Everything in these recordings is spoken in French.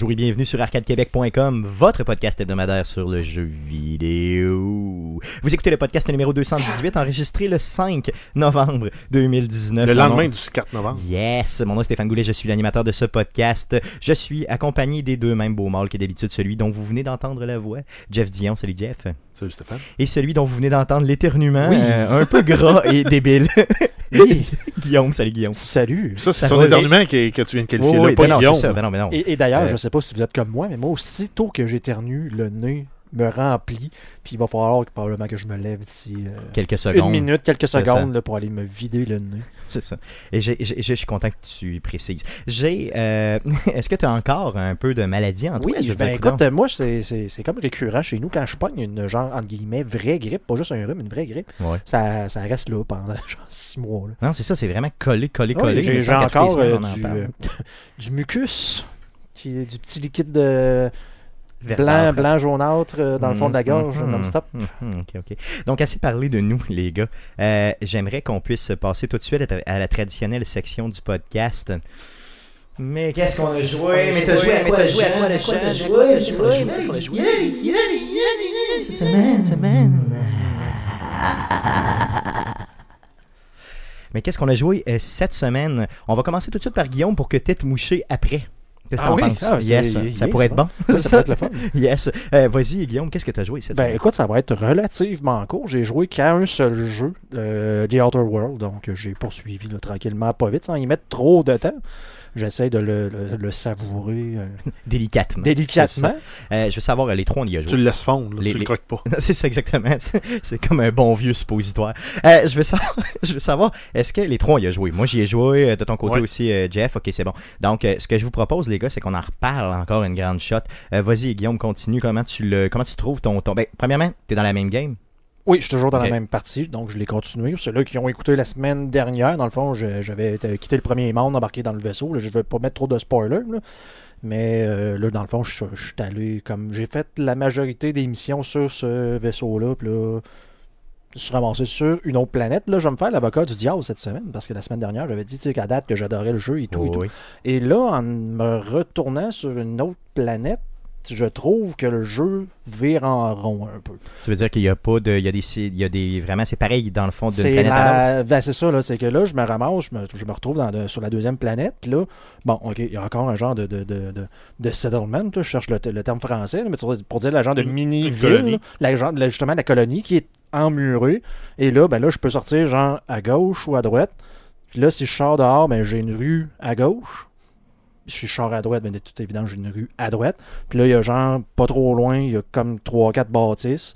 Bonjour et bienvenue sur arcadequebec.com, votre podcast hebdomadaire sur le jeu vidéo. Vous écoutez le podcast numéro 218, enregistré le 5 novembre 2019. Le lendemain nom- du 4 novembre. Yes, mon nom est Stéphane Goulet, je suis l'animateur de ce podcast. Je suis accompagné des deux mêmes beaux mâles que d'habitude, celui dont vous venez d'entendre la voix, Jeff Dion, salut Jeff, Salut Stéphane. et celui dont vous venez d'entendre l'éternuement, Oui. euh, un peu gras et débile, Oui, Guillaume, salut Guillaume. salut. Ça, c'est Ça son éternuement qui- que tu viens de qualifier. Oui, là, pas ben non, Guillaume. c'est ça, ben non, ben non. Et, et d'ailleurs, Euh, je sais pas si vous êtes comme moi, mais moi, aussitôt que j'éternue, le nez me remplit. Puis il va falloir que, probablement que je me lève d'ici euh, Quelques une secondes. minute, quelques secondes là, pour aller me vider le nez. C'est ça. Et je suis content que tu précises. J'ai. euh, Est-ce que tu as encore un peu de maladie en toi? Oui, Je ben dire, écoute, moi, c'est comme récurrent chez nous. Quand je pogne une genre, entre guillemets, vraie grippe, pas juste un rhume, une vraie grippe, Ouais. ça, ça reste là pendant genre six mois. là. Non, c'est ça, c'est vraiment collé, collé, collé. J'ai encore semaines, euh, en du, du mucus, qui est du petit liquide de Verdâtre. blanc jaunâtre euh, dans le fond de la gorge, Mhm, non-stop. mhm, mhm, ok, ok. Donc, assez parlé de nous, les gars. Euh, J'aimerais qu'on puisse passer tout de suite à, la traditionnelle section du podcast. Mais qu'est-ce qu'on a joué? Mais t'as joué à quoi? T'as joué à quoi? A joué? Qu'est-ce qu'on a joué? Qu'est-ce qu'on a joué? Cette semaine, cette semaine. Mais qu'est-ce qu'on a joué euh, cette semaine? On va commencer tout de suite par Guillaume pour que tête mouchée après. Qu'est-ce que Ah t'en oui? penses? Ah, yes, yes, ça pourrait être bon. Ça va être le fun. yes. Euh, Vas-y, Guillaume, qu'est-ce que tu as joué cette Ben semaine? écoute, ça va être relativement court. J'ai joué qu'à un seul jeu, euh, The Outer World, donc j'ai poursuivi là, tranquillement, pas vite, sans y mettre trop de temps. J'essaie de le, le- le savourer euh, Délicatement. délicatement. Euh, je veux savoir, les trois, on y a Tu joué. le laisses fondre, là, Les- tu les- le croques pas. c'est ça exactement. C'est- comme un bon vieux suppositoire. Euh, je veux savoir, je veux savoir, est-ce que les trois on y a joué? Moi, j'y ai joué. De ton côté Ouais. aussi, euh, Jeff. Ok, c'est bon. Donc, euh, ce que je vous propose, les gars, c'est qu'on en reparle encore une grande shot. Euh, Vas-y, Guillaume, continue. Comment tu le, comment tu trouves ton, ton. Ben, premièrement, t'es dans la même game. Oui, je suis toujours dans la même partie, donc je l'ai continué. Ceux-là qui ont écouté la semaine dernière, dans le fond, j'avais quitté le premier monde, embarqué dans le vaisseau. Là, je ne vais pas mettre trop de spoilers, là. mais euh, là, dans le fond, je, je suis allé comme. J'ai fait la majorité des missions sur ce vaisseau-là, puis là. Je suis ramassé sur une autre planète. Là, je vais me faire l'avocat du diable cette semaine, parce que la semaine dernière, j'avais dit qu'à date que j'adorais le jeu et tout. et tout. Oui. Et là, en me retournant sur une autre planète, je trouve que le jeu vire en rond un peu. Tu veux dire qu'il y a pas de, il y a des, il y a des, vraiment, c'est pareil dans le fond d'une planète à l'autre. la... ben, c'est ça, là, c'est que là, je me ramasse, je me, je me retrouve dans de- sur la deuxième planète, puis là, bon, ok, il y a encore un genre de, de, de, de, de settlement, là, je cherche le, le terme français, là, mais pour dire la genre de mini-ville, la la- justement la colonie qui est emmurée, et là, ben là, je peux sortir genre à gauche ou à droite, puis là, si je sors dehors, ben j'ai une rue à gauche, je sors à droite, ben de toute évidence, j'ai une rue à droite, puis là, il y a genre, pas trop loin, il y a comme 3-4 bâtisses,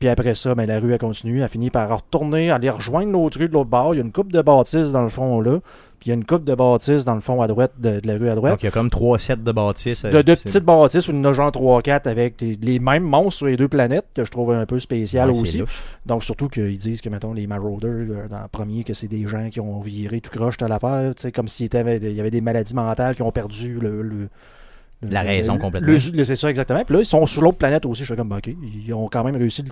puis après ça, ben, la rue, elle continue. Elle finit par retourner, aller rejoindre l'autre rue de l'autre bord. Il y a une coupe de bâtisses dans le fond là. Puis il y a une coupe de bâtisses dans le fond à droite de, de la rue à droite. Donc, il y a comme trois sets de bâtisses. euh, de deux c'est- petites bâtisses, une genre 3-4 avec des- les mêmes monstres sur les deux planètes, que je trouve un peu spécial Ouais, aussi. Donc surtout qu'ils disent que, mettons, les Marauders, euh, dans le premier, que c'est des gens qui ont viré tout croche à l'affaire, comme s'il y avait des maladies mentales qui ont perdu le... La raison complètement. c'est ça exactement. Puis là, ils sont sur l'autre planète aussi. Je suis comme, bah, ok, ils ont quand même réussi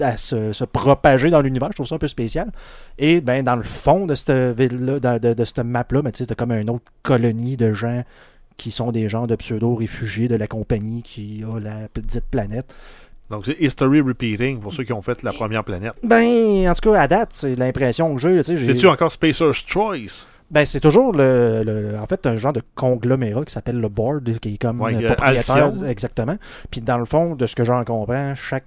à se, se propager dans l'univers. Je trouve ça un peu spécial. Et ben dans le fond de cette ville-là, de, de, de cette map-là, ben, tu comme une autre colonie de gens qui sont des gens de pseudo-réfugiés de la compagnie qui a la petite planète. Donc, c'est History Repeating pour ceux qui ont fait la première planète. Ben, en tout cas, à date, c'est l'impression que j'ai. C'est-tu encore Spacer's Choice? Ben, c'est toujours le, le- en fait un genre de conglomérat qui s'appelle le board, qui est comme Ouais, euh, propriétaire. Exactement. Puis dans le fond, de ce que j'en comprends, chaque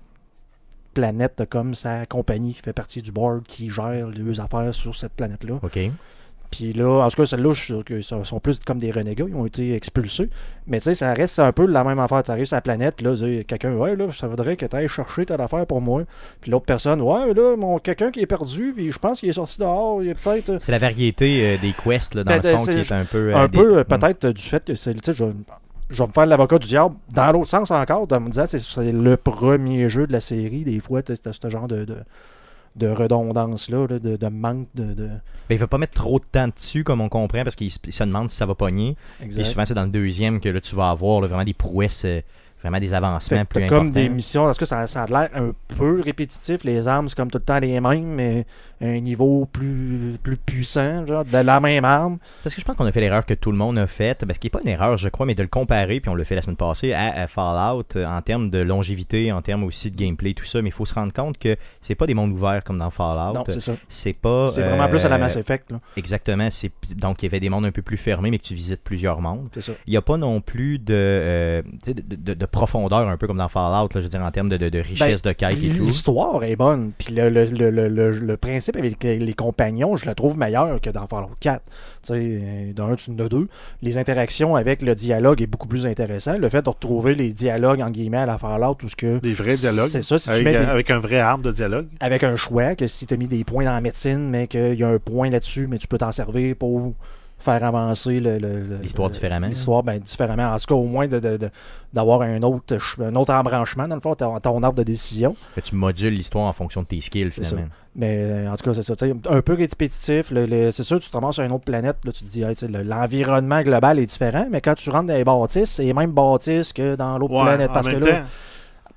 planète comme sa compagnie qui fait partie du board qui gère les affaires sur cette planète-là. Ok. Puis là, en tout cas, celle-là, je suis sûr que ça sont plus comme des renégats, ils ont été expulsés. Mais tu sais, ça reste un peu la même affaire. Tu arrives sur la planète, puis là, quelqu'un, ouais, là, ça voudrait que tu ailles chercher telle affaire pour moi. Puis l'autre personne, ouais, là, mon quelqu'un qui est perdu, puis je pense qu'il est sorti dehors, il est peut-être. C'est la variété euh, des quests là, dans Ben, le fond c'est- qui est un peu. euh, un des- peu euh, peut-être euh, du fait que c'est tu sais, je, vais me faire l'avocat du diable dans l'autre sens encore de me dire c'est c'est le premier jeu de la série des fois tu ce genre de, de, de redondance là, de, de manque de, de- Ben, il veut pas mettre trop de temps dessus, comme on comprend, parce qu'il se demande si ça va pogner. exact. Et souvent, c'est dans le deuxième que là, tu vas avoir là, vraiment des prouesses euh, vraiment des avancements Fait plus importants. comme des missions, parce que ça, ça a l'air un peu répétitif. Les armes, c'est comme tout le temps les mêmes, mais un niveau plus, plus puissant, genre, de la même arme. Parce que je pense qu'on a fait l'erreur que tout le monde a faite, parce qu'il n'est pas une erreur, je crois, mais de le comparer, puis on l'a fait la semaine passée, à, à Fallout euh, en termes de longévité, en termes aussi de gameplay, tout ça. Mais il faut se rendre compte que c'est pas des mondes ouverts comme dans Fallout. non, c'est ça. C'est pas. C'est vraiment plus à la euh, Mass Effect, là. Exactement. C'est donc il y avait des mondes un peu plus fermés, mais que tu visites plusieurs mondes. Ça. Il n'y a pas non plus de, euh, de, de- de profondeur un peu comme dans Fallout, là, je veux dire en termes de, de- de richesse de quête et tout. L'histoire est bonne. Puis le, le, le, le, le- le principe avec les compagnons, je le trouve meilleur que dans Fallout 4. Tu sais, euh, dans un, tu en as deux. Les interactions avec le dialogue est beaucoup plus intéressant. Le fait de retrouver les dialogues, en guillemets, à la Fallout, tout ce que. Des vrais dialogues. C'est ça, si tu avec, mets des- avec un vrai arme de dialogue. avec un choix, que si tu as mis des points dans la médecine, mais qu'il y a un point là-dessus, mais tu peux t'en servir pour faire avancer L'histoire différemment. L'histoire, ben, différemment. En tout cas, au moins de- de- de- d'avoir un autre, un autre embranchement, dans le fond, ton, ton arbre de décision. Que tu modules l'histoire en fonction de tes skills, finalement. Mais euh, en tout cas, c'est ça. Un peu répétitif. c'est sûr, tu te ramasses sur une autre planète. Là, tu te dis, hey, l'environnement global est différent. Mais quand tu rentres dans les bâtisses, c'est les mêmes bâtisses que dans l'autre Ouais, planète. en Parce que même là, temps,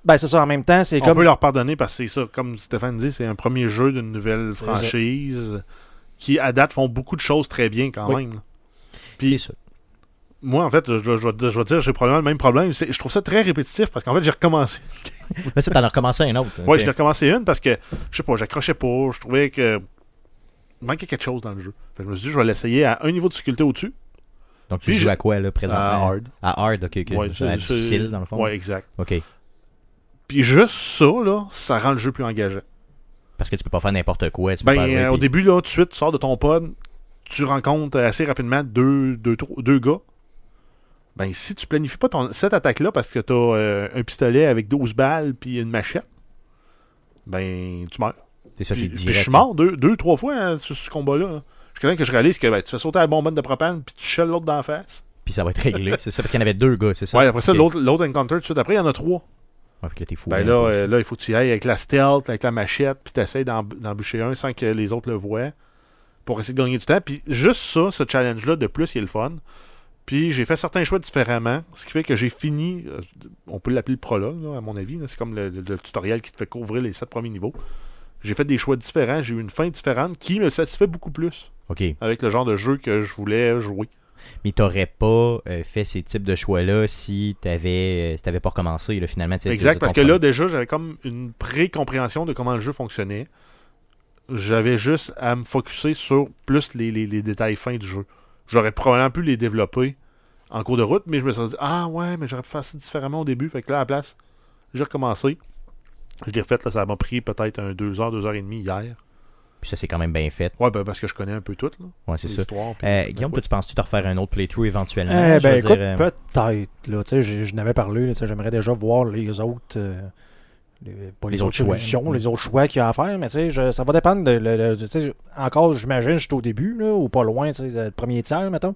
ben, c'est ça. En même temps, c'est on peut leur pardonner parce que c'est ça, comme Stéphane dit, c'est un premier jeu d'une nouvelle franchise qui, à date, font beaucoup de choses très bien quand Oui. même. là. C'est Puis, ça. moi, en fait, je, je, je vais- je vais dire, j'ai probablement le même problème. C'est- Je trouve ça très répétitif parce qu'en fait, j'ai recommencé. Mais t'en as recommencé un autre. Ouais, ok. j'ai recommencé une parce que, je sais pas, j'accrochais pas. Je trouvais que. Il manquait quelque chose dans le jeu. Fait que je me suis dit, je vais l'essayer à un niveau de difficulté au-dessus. Donc, tu Puis joues je- à quoi, là, À présentement hard. À hard, ok. ok. Ouais, c'est- à c'est- difficile, dans le fond. Ouais, exact. Ok. Puis juste ça, là, ça rend le jeu plus engageant. Parce que tu peux pas faire n'importe quoi. Tu peux Ben, pas euh, au début, là, tout de suite, tu sors de ton pod, tu rencontres assez rapidement deux, deux, deux gars. Ben, si tu planifies pas ton, cette attaque-là parce que t'as euh, un pistolet avec 12 balles puis une machette, ben, tu meurs. C'est ça, puis direct. je suis mort deux, deux trois fois hein, sur ce combat-là. là. Jusqu'à temps que je réalise que ben, tu fais sauter la bonbonne de propane puis tu chelles l'autre dans la face. Puis ça va être réglé. c'est ça, parce qu'il y en avait deux gars, c'est ça? Ouais, après ça, Ok. l'autre l'autre encounter tout de suite après, il y en a trois. Ouais, là, t'es fou. Ben hein, là, euh, là, il faut que tu y ailles avec la stealth, avec la machette, puis t'essayes d'en d'en bûcher un sans que les autres le voient. Pour essayer de gagner du temps. Puis juste ça, ce challenge-là, de plus, il est le fun. Puis j'ai fait certains choix différemment, ce qui fait que j'ai fini, euh, on peut l'appeler le prologue, là, à mon avis. là. C'est comme le, le- le tutoriel qui te fait couvrir les sept premiers niveaux. J'ai fait des choix différents, j'ai eu une fin différente qui me satisfait beaucoup plus Ok. avec le genre de jeu que je voulais jouer. Mais t'aurais pas euh, fait ces types de choix-là si t'avais euh, si t'avais pas recommencé, là, finalement. Exact, parce que là, déjà, j'avais comme une pré-compréhension de comment le jeu fonctionnait. J'avais juste à me focuser sur plus les, les- les détails fins du jeu. J'aurais probablement pu les développer en cours de route, mais je me suis dit, ah ouais, mais j'aurais pu faire ça différemment au début. Fait que là, à la place, j'ai recommencé. Je l'ai refait, là, ça m'a pris peut-être un 2 heures, 2 heures et demie hier. Puis ça, c'est quand même bien fait. Ouais, ben, parce que je connais un peu tout, là. Ouais, c'est ça. Euh, ben, Guillaume, ouais. toi, tu penses-tu te refaire un autre playthrough éventuellement? Eh Je ben écoute, dire, euh, peut-être. Là, tu sais, j'ai- je n'avais parlé. là, tu sais, J'aimerais déjà voir les autres. euh, les, pas les, Les autres autres choix. solutions, Mm. les autres choix qu'il y a à faire, mais tu sais, je- ça va dépendre de. le- le- tu sais, encore, j'imagine, je suis au début, là, ou pas loin, tu sais, le premier tiers, mettons.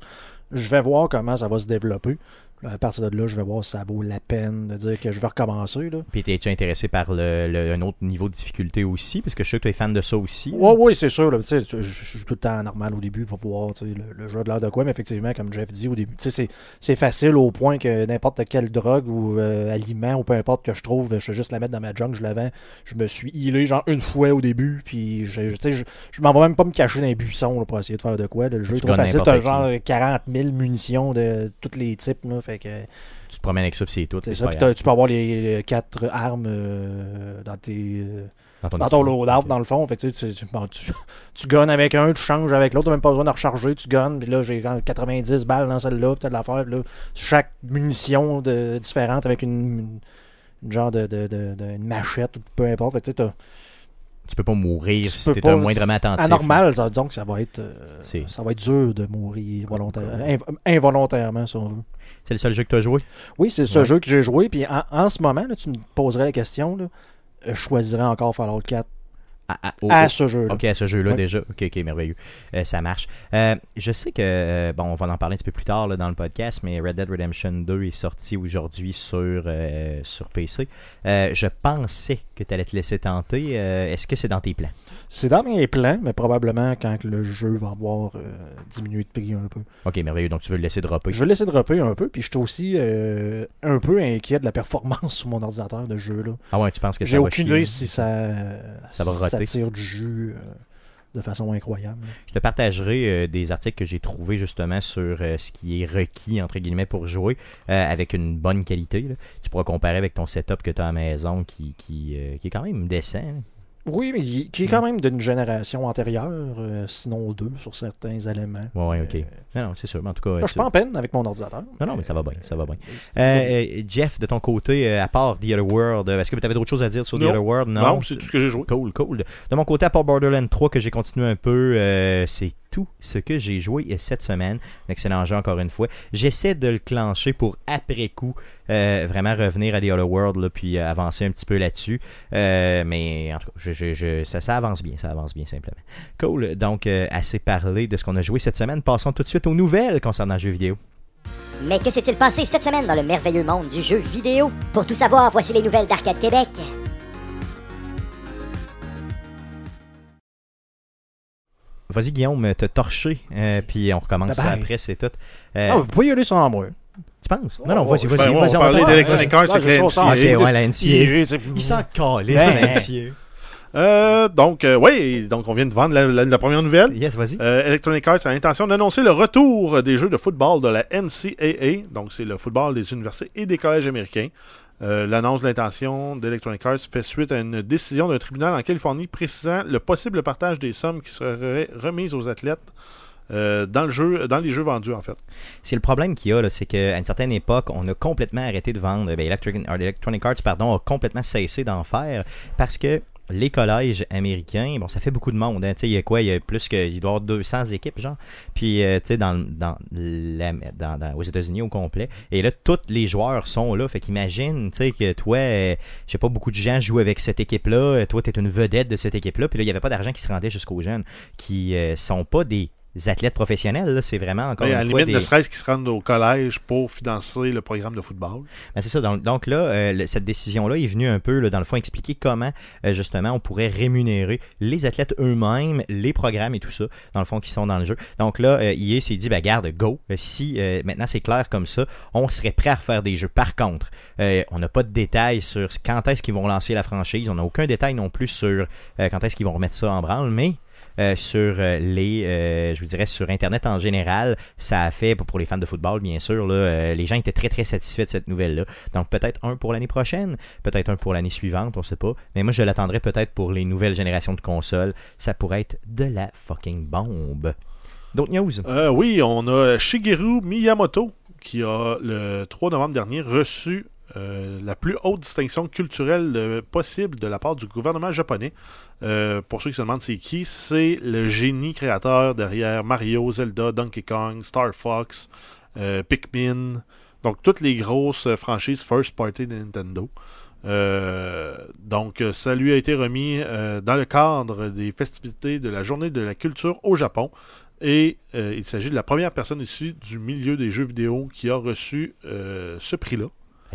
Je vais voir comment ça va se développer. Là, À partir de là, je vais voir si ça vaut la peine de dire que je vais recommencer. Là. Puis t'es-tu intéressé par le, le- un autre niveau de difficulté aussi? Parce que je sais que tu es fan de ça aussi. Oui, oui, c'est sûr. là, tu je, je- suis tout le temps normal au début pour voir tu le, le jeu de l'air de quoi, mais effectivement, comme Jeff dit au début, tu c'est, facile au point que n'importe quelle drogue ou euh, aliment ou peu importe que je trouve, je vais juste la mettre dans ma junk, je la vends. Je me suis healé genre une fois au début, puis je, je, tu je, je m'en vais même pas me cacher dans les buissons là, pour essayer de faire de quoi. Le jeu est Tu trop facile, t'as qui. genre 40 000 munitions de tous les types, là, fait que Tu te promènes avec ça, puis c'est tout. c'est ça. Puis tu peux avoir les, les quatre armes euh, dans tes. Dans ton, dans ton loadout, dans le fond. Fait tu, tu, tu, bon, tu, tu gunnes avec un, tu changes avec l'autre, t'as même pas besoin de recharger, tu gunnes. Puis là, j'ai quand 90 balles dans celle-là, peut-être l'affaire. Là, chaque munition de, différente avec une, une genre de, de, de- de- une machette ou peu importe. Fait tu peux pas mourir tu si t'es un moindrement attentif. Anormal, ça, disons que ça va être, euh, ça va être dur de mourir volontaire- inv- involontairement, si on veut. C'est le seul jeu que tu as joué? Oui, c'est ce Ouais. jeu que j'ai joué. Puis en, en ce moment, là, tu me poserais la question, là, je choisirais encore Fallout 4 À, à- au- à au- ce jeu-là. Ok, à ce jeu-là déjà. Ok, ok, merveilleux. Euh, ça marche. Euh, je sais que, euh, bon, on va en parler un petit peu plus tard là, dans le podcast, mais Red Dead Redemption 2 est sorti aujourd'hui sur, euh, sur PC. Euh, je pensais que tu allais te laisser tenter. Euh, Est-ce que c'est dans tes plans? C'est dans mes plans, mais probablement quand le jeu va avoir euh, diminué de prix un peu. Ok, merveilleux. Donc tu veux le laisser dropper. Je vais laisser dropper un peu, puis je suis aussi euh, un peu inquiet de la performance sur mon ordinateur de jeu. là. Ah ouais, tu penses que J'ai ça va aucune chier? idée si ça, Ça va si roter. tire du jus de façon incroyable. Je te partagerai euh, des articles que j'ai trouvés justement sur euh, ce qui est requis, entre guillemets, pour jouer euh, avec une bonne qualité. Tu pourras comparer avec ton setup que tu as à la maison qui, qui, est quand même décent. Oui, mais il- qui est quand même d'une génération antérieure, euh, sinon deux sur certains éléments. Ouais, ouais, ok. Euh, Non, non, c'est sûr. Mais en tout cas, là, je suis pas en peine avec mon ordinateur. Non, non, mais ça va bien, ça va bien. Euh, Jeff, de ton côté, à part The Other World, est-ce que tu avais d'autres choses à dire sur The Non. Other World? Non, c'est tout ce que j'ai joué. Cool, cool. De mon côté, à part Borderlands 3 que j'ai continué un peu, euh, c'est tout ce que j'ai joué cette semaine. Un excellent jeu encore une fois. J'essaie de le clencher pour après coup euh, vraiment revenir à The Other World là, puis euh, avancer un petit peu là-dessus. Euh, mais en tout cas, ça, ça avance bien, ça avance bien simplement. Cool. Donc, euh, assez parlé de ce qu'on a joué cette semaine. Passons tout de suite aux nouvelles concernant le jeu vidéo. Mais que s'est-il passé cette semaine dans le merveilleux monde du jeu vidéo? Pour tout savoir, voici les nouvelles d'Arcade Québec. Vas-y, Guillaume, te torcher, euh, puis on recommence Bye bye. après, c'est tout. Euh, Ah, vous pouvez y aller sans moi. tu penses? Non, non, Oh, vas-y, vas-y. Ben, on va te- d'Electronic Arts avec la. NCA. Ok, ouais, la NCA. Il Il s'en calait, Ben. la NCA. Euh, donc, euh, oui, donc on vient de vendre la, la- la première nouvelle. Yes, vas-y. Euh, Electronic Arts a l'intention d'annoncer le retour des jeux de football de la NCAA, donc c'est le football des universités et des collèges américains. Euh, L'annonce de l'intention d'Electronic Arts fait suite à une décision d'un tribunal en Californie précisant le possible partage des sommes qui seraient remises aux athlètes euh, dans, le jeu, dans les jeux vendus, en fait. C'est le problème qu'il y a, c'est qu'à une certaine époque, on a complètement arrêté de vendre. Euh, Electronic Arts pardon, a complètement cessé d'en faire parce que les collèges américains, bon, ça fait beaucoup de monde. hein. Il y a quoi? Il y a plus que. Il doit y avoir 200 équipes, genre. Puis, euh, tu sais, dans, dans, dans- dans- aux États-Unis au complet. Et là, tous les joueurs sont là. Fait qu'imagine, tu sais, que toi, euh, je sais pas, beaucoup de gens jouent avec cette équipe-là. Toi, tu es une vedette de cette équipe-là. Puis là, il n'y avait pas d'argent qui se rendait jusqu'aux jeunes qui euh, sont pas des athlètes professionnels. C'est vraiment encore à une la fois limite, des... ne serait-ce qu'ils se rendent au collège pour financer le programme de football. Ben, c'est ça. Donc, donc là, euh, le- cette décision-là est venue un peu, là, dans le fond, expliquer comment, euh, justement, on pourrait rémunérer les athlètes eux-mêmes, les programmes et tout ça, dans le fond, qui sont dans le jeu. Donc là, euh, EA s'est dit, ben, garde, go. Euh, si maintenant c'est clair comme ça, on serait prêt à refaire des jeux. Par contre, on n'a pas de détails sur quand est-ce qu'ils vont lancer la franchise. On n'a aucun détail non plus sur quand est-ce qu'ils vont remettre ça en branle, mais sur euh, les, euh, je vous dirais sur Internet en général, ça a fait pour les fans de football bien sûr. Euh, les gens étaient très très satisfaits de cette nouvelle là. Donc peut-être un pour l'année prochaine, peut-être un pour l'année suivante, on sait pas. Mais moi je l'attendrai peut-être pour les nouvelles générations de consoles. Ça pourrait être de la fucking bombe. D'autres news? Euh, oui, on a Shigeru Miyamoto qui a, le 3 novembre dernier, reçu euh, la plus haute distinction culturelle euh, possible de la part du gouvernement japonais. Euh, pour ceux qui se demandent c'est qui, c'est le génie créateur derrière Mario, Zelda, Donkey Kong, Star Fox, Pikmin, donc toutes les grosses franchises first party de Nintendo. Donc, ça lui a été remis dans le cadre des festivités de la Journée de la culture au Japon. Et il s'agit de la première personne issue du milieu des jeux vidéo qui a reçu ce prix-là.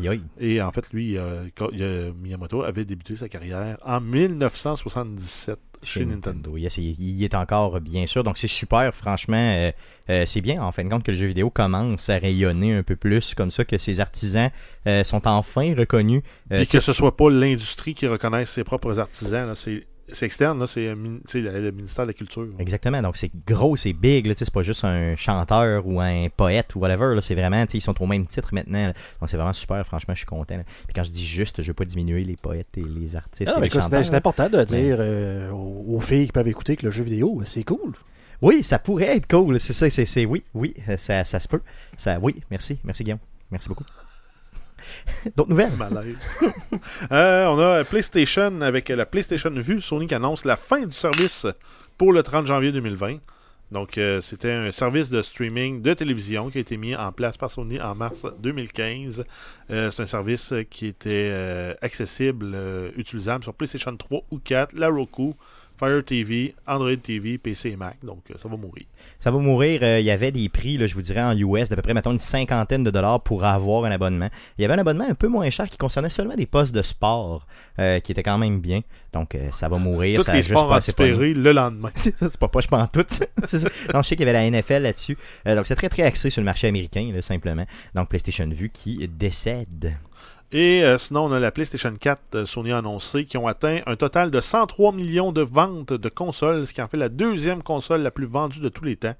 Aïe aïe. Et en fait, lui, euh, a- Miyamoto avait débuté sa carrière en 1977 chez Nintendo. Yes, il, est encore, bien sûr. Donc, c'est super, franchement. euh, euh, c'est bien, en fin de compte, que le jeu vidéo commence à rayonner un peu plus, comme ça, que ses artisans euh, sont enfin reconnus. Euh, Puis que ce soit pas l'industrie qui reconnaisse ses propres artisans, c'est c'est externe, là, c'est euh, le, le ministère de la Culture. Exactement. Donc, c'est gros, c'est big. C'est pas juste un chanteur ou un poète ou whatever. là, C'est vraiment, ils sont au même titre maintenant. là. Donc, c'est vraiment super. Franchement, je suis content. là. Puis quand je dis juste, je veux pas diminuer les poètes et les artistes Ah, et mais les écoute, chanteurs. c'est c'est important de dire euh, aux, filles qui peuvent écouter que le jeu vidéo, c'est cool. Oui, ça pourrait être cool. C'est ça, c'est, c'est oui, oui, euh, ça, ça se peut. Ça, oui, merci, merci Guillaume. Merci beaucoup. D'autres nouvelles? Euh, on a PlayStation avec la PlayStation Vue. Sony qui annonce la fin du service pour le 30 janvier 2020. Donc, euh, c'était un service de streaming de télévision qui a été mis en place par Sony en mars 2015. Euh, c'est un service qui était accessible, utilisable sur PlayStation 3 ou 4, la Roku, Fire TV, Android TV, PC et Mac. Donc, euh, ça va mourir. Ça va mourir. euh, Il y avait des prix, là, je vous dirais, en US d'à peu près, mettons, une cinquantaine de dollars pour avoir un abonnement. Il y avait un abonnement un peu moins cher qui concernait seulement des postes de sport, euh, qui était quand même bien. Donc, euh, ça va mourir. Tous ça les juste sports pas antiférés le lendemain. C'est ça, c'est pas poche tout. c'est ça. Non, je sais qu'il y avait la NFL là-dessus. Donc, c'est très, très axé sur le marché américain, là, simplement. Donc, PlayStation Vue qui décède. Et euh, sinon, on a la PlayStation 4, euh, Sony a annoncé, qui ont atteint un total de 103 millions de ventes de consoles, ce qui en fait la deuxième console la plus vendue de tous les temps.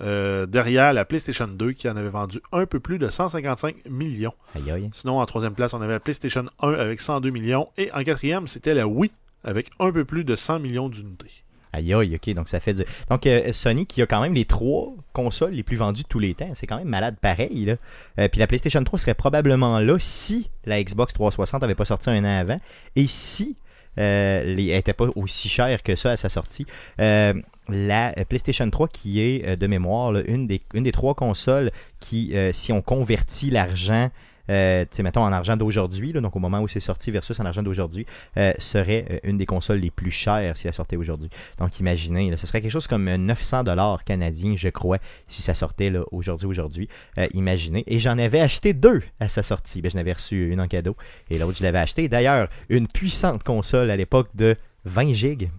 Euh, derrière la PlayStation 2, qui en avait vendu un peu plus de 155 millions. Aïe, aïe. Sinon, en troisième place, on avait la PlayStation 1 avec 102 millions. Et en quatrième, c'était la Wii, avec un peu plus de 100 millions d'unités. Aïe, aïe, ok. Donc, ça fait du. Donc, euh, Sony qui a quand même les trois consoles les plus vendues de tous les temps. C'est quand même malade pareil, là. Euh, puis la PlayStation 3 serait probablement là si la Xbox 360 avait pas sorti un an avant et si euh, elle était pas aussi chère que ça à sa sortie. La PlayStation 3 qui est de mémoire une, des, une des trois consoles qui, si on convertit l'argent, euh, mettons en argent d'aujourd'hui, donc au moment où c'est sorti versus en argent d'aujourd'hui, euh, serait euh, une des consoles les plus chères si elle sortait aujourd'hui. Donc imaginez, ce serait quelque chose comme euh, 900 dollars canadiens, je crois, si ça sortait aujourd'hui, aujourd'hui. Euh, imaginez. Et j'en avais acheté deux à sa sortie. Ben, j'en avais reçu une en cadeau et l'autre je l'avais acheté. D'ailleurs, une puissante console à l'époque de 20 gigs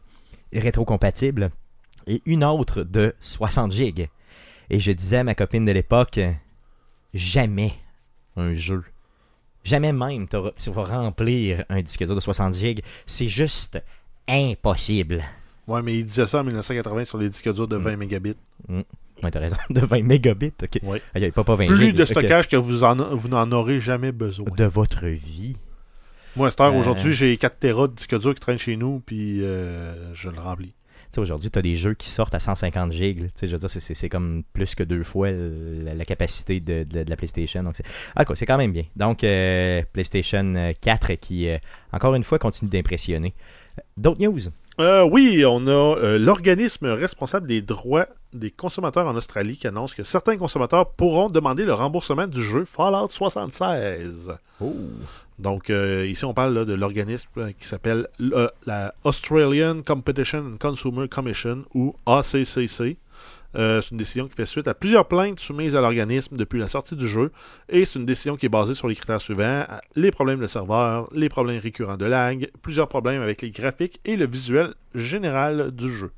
rétrocompatible et une autre de 60 gigs. Et je disais à ma copine de l'époque, jamais un jeu, jamais même tu vas remplir un disque dur de 60 gigs. C'est juste impossible. Ouais, mais il disait ça en 1980 sur les disques durs de Mm. 20 mégabits. Ouais, t'as raison, de 20 mégabits. ok. Ouais. Ah, y a pas, pas 20 Plus gigs, de stockage que vous, en, vous n'en aurez jamais besoin. de votre vie. Moi, à cette heure, Euh. aujourd'hui, j'ai 4 Tera de disque dur qui traînent chez nous, puis euh, je le remplis. Aujourd'hui, tu as des jeux qui sortent à 150 gigs. je veux dire, c'est- comme plus que deux fois euh, la, capacité de, de- la PlayStation. Donc, c'est quand même bien. Donc, euh, PlayStation euh, 4 qui, euh, encore une fois, continue d'impressionner. D'autres news? Euh, oui, on a euh, l'organisme responsable des droits des consommateurs en Australie qui annonce que certains consommateurs pourront demander le remboursement du jeu Fallout 76. Donc, euh, ici, on parle là, de l'organisme euh, qui s'appelle euh, la Australian Competition and Consumer Commission, ou ACCC. Euh, c'est une décision qui fait suite à plusieurs plaintes soumises à l'organisme depuis la sortie du jeu, et c'est une décision qui est basée sur les critères suivants les problèmes de serveur, les problèmes récurrents de lag, plusieurs problèmes avec les graphiques et le visuel général du jeu.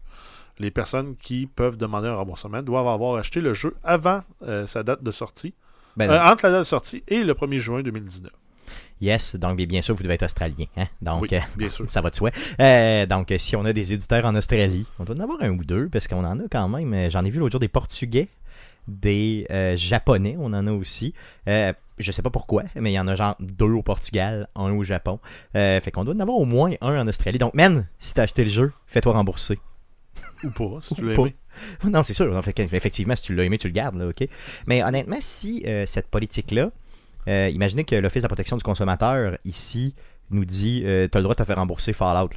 Les personnes qui peuvent demander un remboursement doivent avoir acheté le jeu avant euh, sa date de sortie, Ben, euh, entre la date de sortie et le 1er juin 2019. Yes, donc bien sûr, vous devez être australien. Hein? Donc, oui, euh, bien sûr. ça va de soi. Euh, donc, si on a des éditeurs en Australie, on doit en avoir un ou deux, parce qu'on en a quand même. J'en ai vu l'autre jour des Portugais, des euh, Japonais, on en a aussi. Euh, je sais pas pourquoi, mais il y en a genre deux au Portugal, un au Japon. Fait qu'on doit en avoir au moins un en Australie. Donc, man, si t'as acheté le jeu, fais-toi rembourser. Ou pas, si tu Ou l'as pas. aimé. Non, c'est sûr. En fait, effectivement, si tu l'as aimé, tu le gardes, là, OK? Mais honnêtement, si euh, cette politique-là, euh, imaginez que l'Office de la protection du consommateur, ici, nous dit euh, tu as le droit de te faire rembourser Fallout.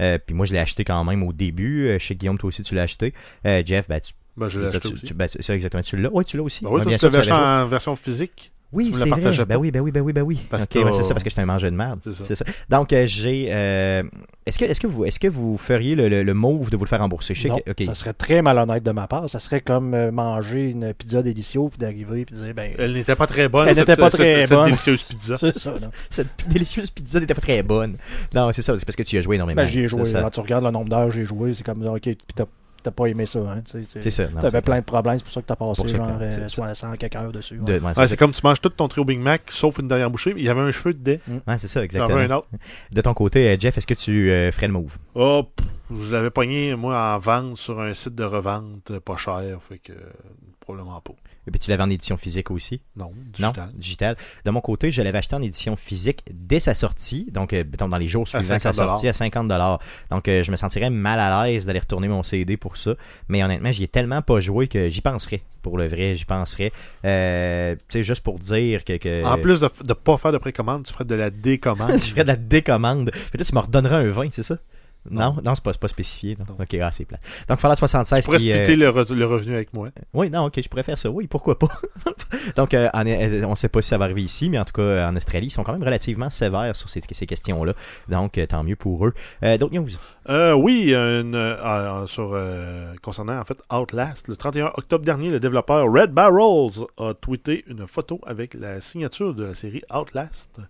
Euh, puis moi, je l'ai acheté quand même au début. Euh, chez Guillaume, toi aussi, tu l'as acheté. Euh, Jeff, ben, tu, Ben, je l'ai acheté tu- aussi. tu- ben, c'est ça exactement. Tu l'as? Oui, tu l'as aussi. Ben oui, tu sûr, l'avais acheté en version physique. Oui, c'est vrai. Ben oui, ben oui, ben oui, ben oui. Parce c'est ça, parce que j'étais un mangeur de merde. C'est ça. Donc, euh, j'ai. euh, est-ce que, est-ce que vous, est-ce que vous feriez le, le, le move de vous le faire rembourser? Je sais Non, que-. Ça serait très malhonnête de ma part. Ça serait comme euh, manger une pizza délicieuse puis d'arriver puis dire ben Elle n'était pas très bonne. Elle cette- n'était pas cette- très cette bonne. délicieuse pizza. ça. Cette délicieuse pizza n'était pas très bonne. Non, c'est ça, c'est parce que tu y as joué énormément. Ben, j'y ai joué. Quand tu regardes le nombre d'heures que j'ai joué, c'est comme ok, puis t'as pas aimé ça. Hein, tu sais, c'est- ça. T'avais plein de problèmes, c'est pour ça que t'as passé ça genre euh, c'est- 60 quelques heures dessus. De- ouais. ouais, c'est comme tu manges tout ton trio Big Mac, sauf une dernière bouchée. Il y avait un cheveu dedans. Ouais, c'est ça, exactement. un autre. De ton côté, euh, Jeff, est-ce que tu euh, ferais le move? Oh, pff, je l'avais pogné, moi, en vente sur un site de revente euh, pas cher. Fait que, probablement pas. Et puis tu l'avais en édition physique aussi? Non, Non, digital. digital. De mon côté, je l'avais acheté en édition physique dès sa sortie, donc euh, dans les jours suivants sa 50 sortie à 50 Donc euh, je me sentirais mal à l'aise d'aller retourner mon CD pour ça, mais honnêtement, j'y ai tellement pas joué que j'y penserais. Pour le vrai, j'y penserais. Euh, tu sais, juste pour dire que. que- En plus de ne pas faire de précommande, tu ferais de la décommande. je ferais de la décommande. Peut-être tu me redonneras un 20, c'est ça? Non, non, c'est pas, pas spécifié. non. Ok, ah, c'est plat. Donc, Fallout 76 Tu pourrais qui. euh, splitter le, re- le revenu avec moi. Oui, non, ok, je pourrais faire ça. Oui, pourquoi pas? Donc, euh, en- euh, on ne sait pas si ça va arriver ici, mais en tout cas, en Australie, ils sont quand même relativement sévères sur ces, ces questions-là. Donc, euh, tant mieux pour eux. Euh, D'autres news? Euh, oui, une, euh, euh, sur, euh, concernant en fait Outlast, le 31 octobre dernier, le développeur Red Barrels a tweeté une photo avec la signature de la série Outlast.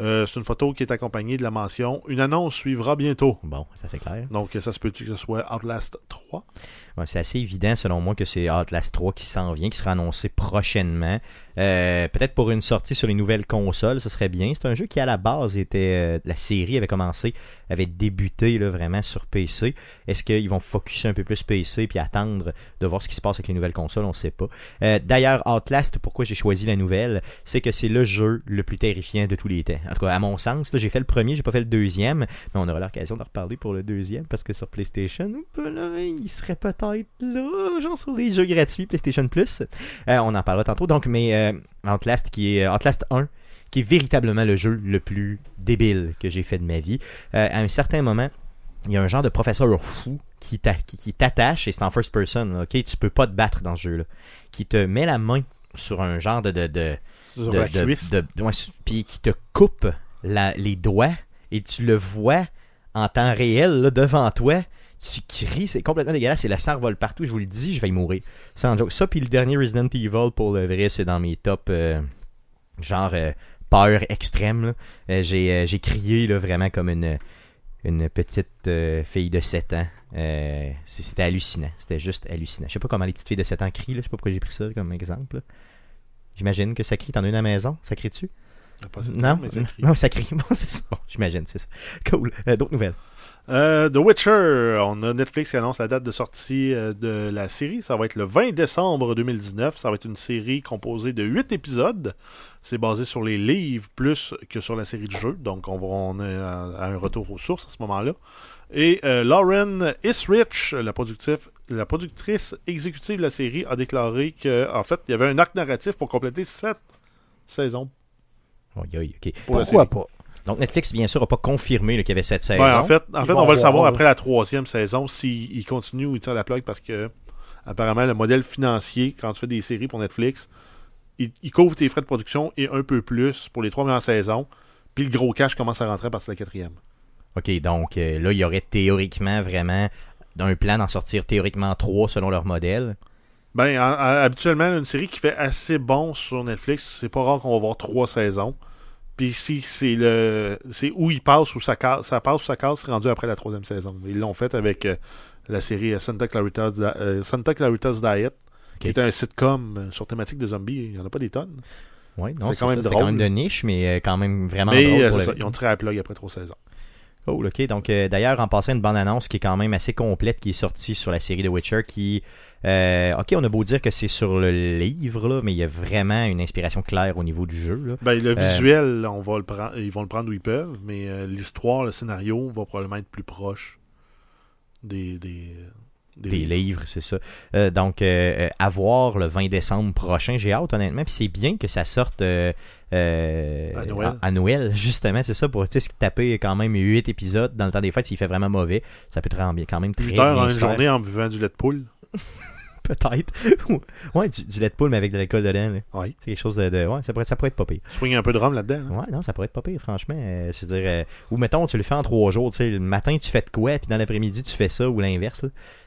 Euh, c'est une photo qui est accompagnée de la mention Une annonce suivra bientôt. Bon, ça c'est clair. Donc, ça se peut-tu que ce soit Outlast 3 C'est assez évident, selon moi, que c'est Outlast 3 qui s'en vient, qui sera annoncé prochainement. Euh, Peut-être pour une sortie sur les nouvelles consoles, ce serait bien. C'est un jeu qui, à la base, était. euh, la série avait commencé, avait débuté là, vraiment sur PC. Est-ce qu'ils vont focuser un peu plus PC puis attendre de voir ce qui se passe avec les nouvelles consoles? On ne sait pas. Euh, D'ailleurs, Outlast, pourquoi j'ai choisi la nouvelle? C'est que c'est le jeu le plus terrifiant de tous les temps. En tout cas, à mon sens, j'ai fait le premier, j'ai pas fait le deuxième, mais on aura l'occasion de reparler pour le deuxième parce que sur PlayStation, il serait peut-être là, genre sur les jeux gratuits PlayStation Plus. Euh, on en parlera tantôt. Donc, mais euh, Outlast qui est euh, Outlast 1 qui est véritablement le jeu le plus débile que j'ai fait de ma vie. Euh, à un certain moment, il y a un genre de professeur fou qui t'a- qui- qui t'attache, et c'est en first person, ok? Tu peux pas te battre dans ce jeu-là. Qui te met la main sur un genre de. de, de, Sur de- ouais, puis qui te coupe la- les doigts, et tu le vois en temps réel là, devant toi. Tu cries, c'est complètement dégueulasse, et le sang vole partout, je vous le dis, je vais y mourir. Sans joke. Ça, puis le dernier Resident Evil, pour le vrai, c'est dans mes tops, euh, genre euh, peur extrême. Euh, j'ai, j'ai crié là, vraiment comme une, une petite fille de 7 ans. C'est- c'était hallucinant. C'était juste hallucinant. Je sais pas comment les petites filles de 7 ans crient. Là. Je sais pas pourquoi j'ai pris ça comme exemple. J'imagine que ça crie. T'en as une à la maison? Ça crie-tu? Non, non, ça crie. Bon, c'est ça. Bon, j'imagine, c'est ça. Cool. D'autres nouvelles? Euh, The Witcher, on a Netflix qui annonce la date de sortie euh, de la série. Ça va être le 20 décembre 2019. Ça va être une série composée de 8 épisodes. C'est basé sur les livres plus que sur la série de jeux. Donc on va on est à, à un retour aux sources à ce moment-là. Et euh, Lauren Isrich, la, productrice exécutive de la série, a déclaré qu'en fait, il y avait un arc narratif pour compléter 7 saisons Oh, Pourquoi pas? Donc, Netflix, bien sûr, n'a pas confirmé qu'il y avait cette saison. Ouais, en fait, en on va le voir, savoir après la troisième saison s'il il continue ou il tire la plug parce que apparemment le modèle financier quand tu fais des séries pour Netflix, il, il couvre tes frais de production et un peu plus pour les trois premières saisons. Puis le gros cash commence à rentrer à partir de la quatrième. OK, donc euh, là, il y aurait théoriquement vraiment un plan d'en sortir théoriquement trois selon leur modèle. Ben, en- en- habituellement, une série qui fait assez bon sur Netflix, c'est pas rare qu'on va voir trois saisons. Puis si c'est le c'est où il passe ou ça casse, ça passe ou ça casse, c'est rendu après la troisième saison. Ils l'ont fait avec euh, la série euh, Santa Clarita's, euh, Santa Clarita's Diet, qui est un sitcom sur thématique de zombies. Il y en a pas des tonnes. Oui, non, C'est quand même drôle. quand même de niche, mais quand même vraiment Mais drôle pour c'est le- ça, ils ont tiré la plug après trois saisons. Cool, ok. Donc, euh, d'ailleurs, en passant une bande-annonce qui est quand même assez complète, qui est sortie sur la série The Witcher, qui... euh, ok, on a beau dire que c'est sur le livre, là, mais il y a vraiment une inspiration claire au niveau du jeu. Là. Ben, le Euh, visuel, on va le prendre, ils vont le prendre où ils peuvent, mais euh, l'histoire, le scénario va probablement être plus proche des, des, Des livres, c'est ça. Euh, donc, euh, à voir le 20 décembre prochain, j'ai hâte, honnêtement. Puis c'est bien que ça sorte euh, À Noël. à Noël, justement, c'est ça. Pour taper quand même 8 épisodes dans le temps des fêtes, s'il fait vraiment mauvais, ça peut bien- quand même très 8 heures bien en une journée en buvant du lait de poule. Peut-être. ouais, du, du lait de poule, mais avec de l'alcool dedans. là. Oui. C'est quelque chose de. de- ouais, ça pourrait, ça pourrait être pas pire. Swing un peu de rhum là-dedans. Ouais, non, ça pourrait être pas pire, franchement. Euh, je veux dire, euh, ou mettons, tu le fais en trois jours, tu sais, le matin, tu fais de quoi, puis dans l'après-midi, tu fais ça, ou l'inverse.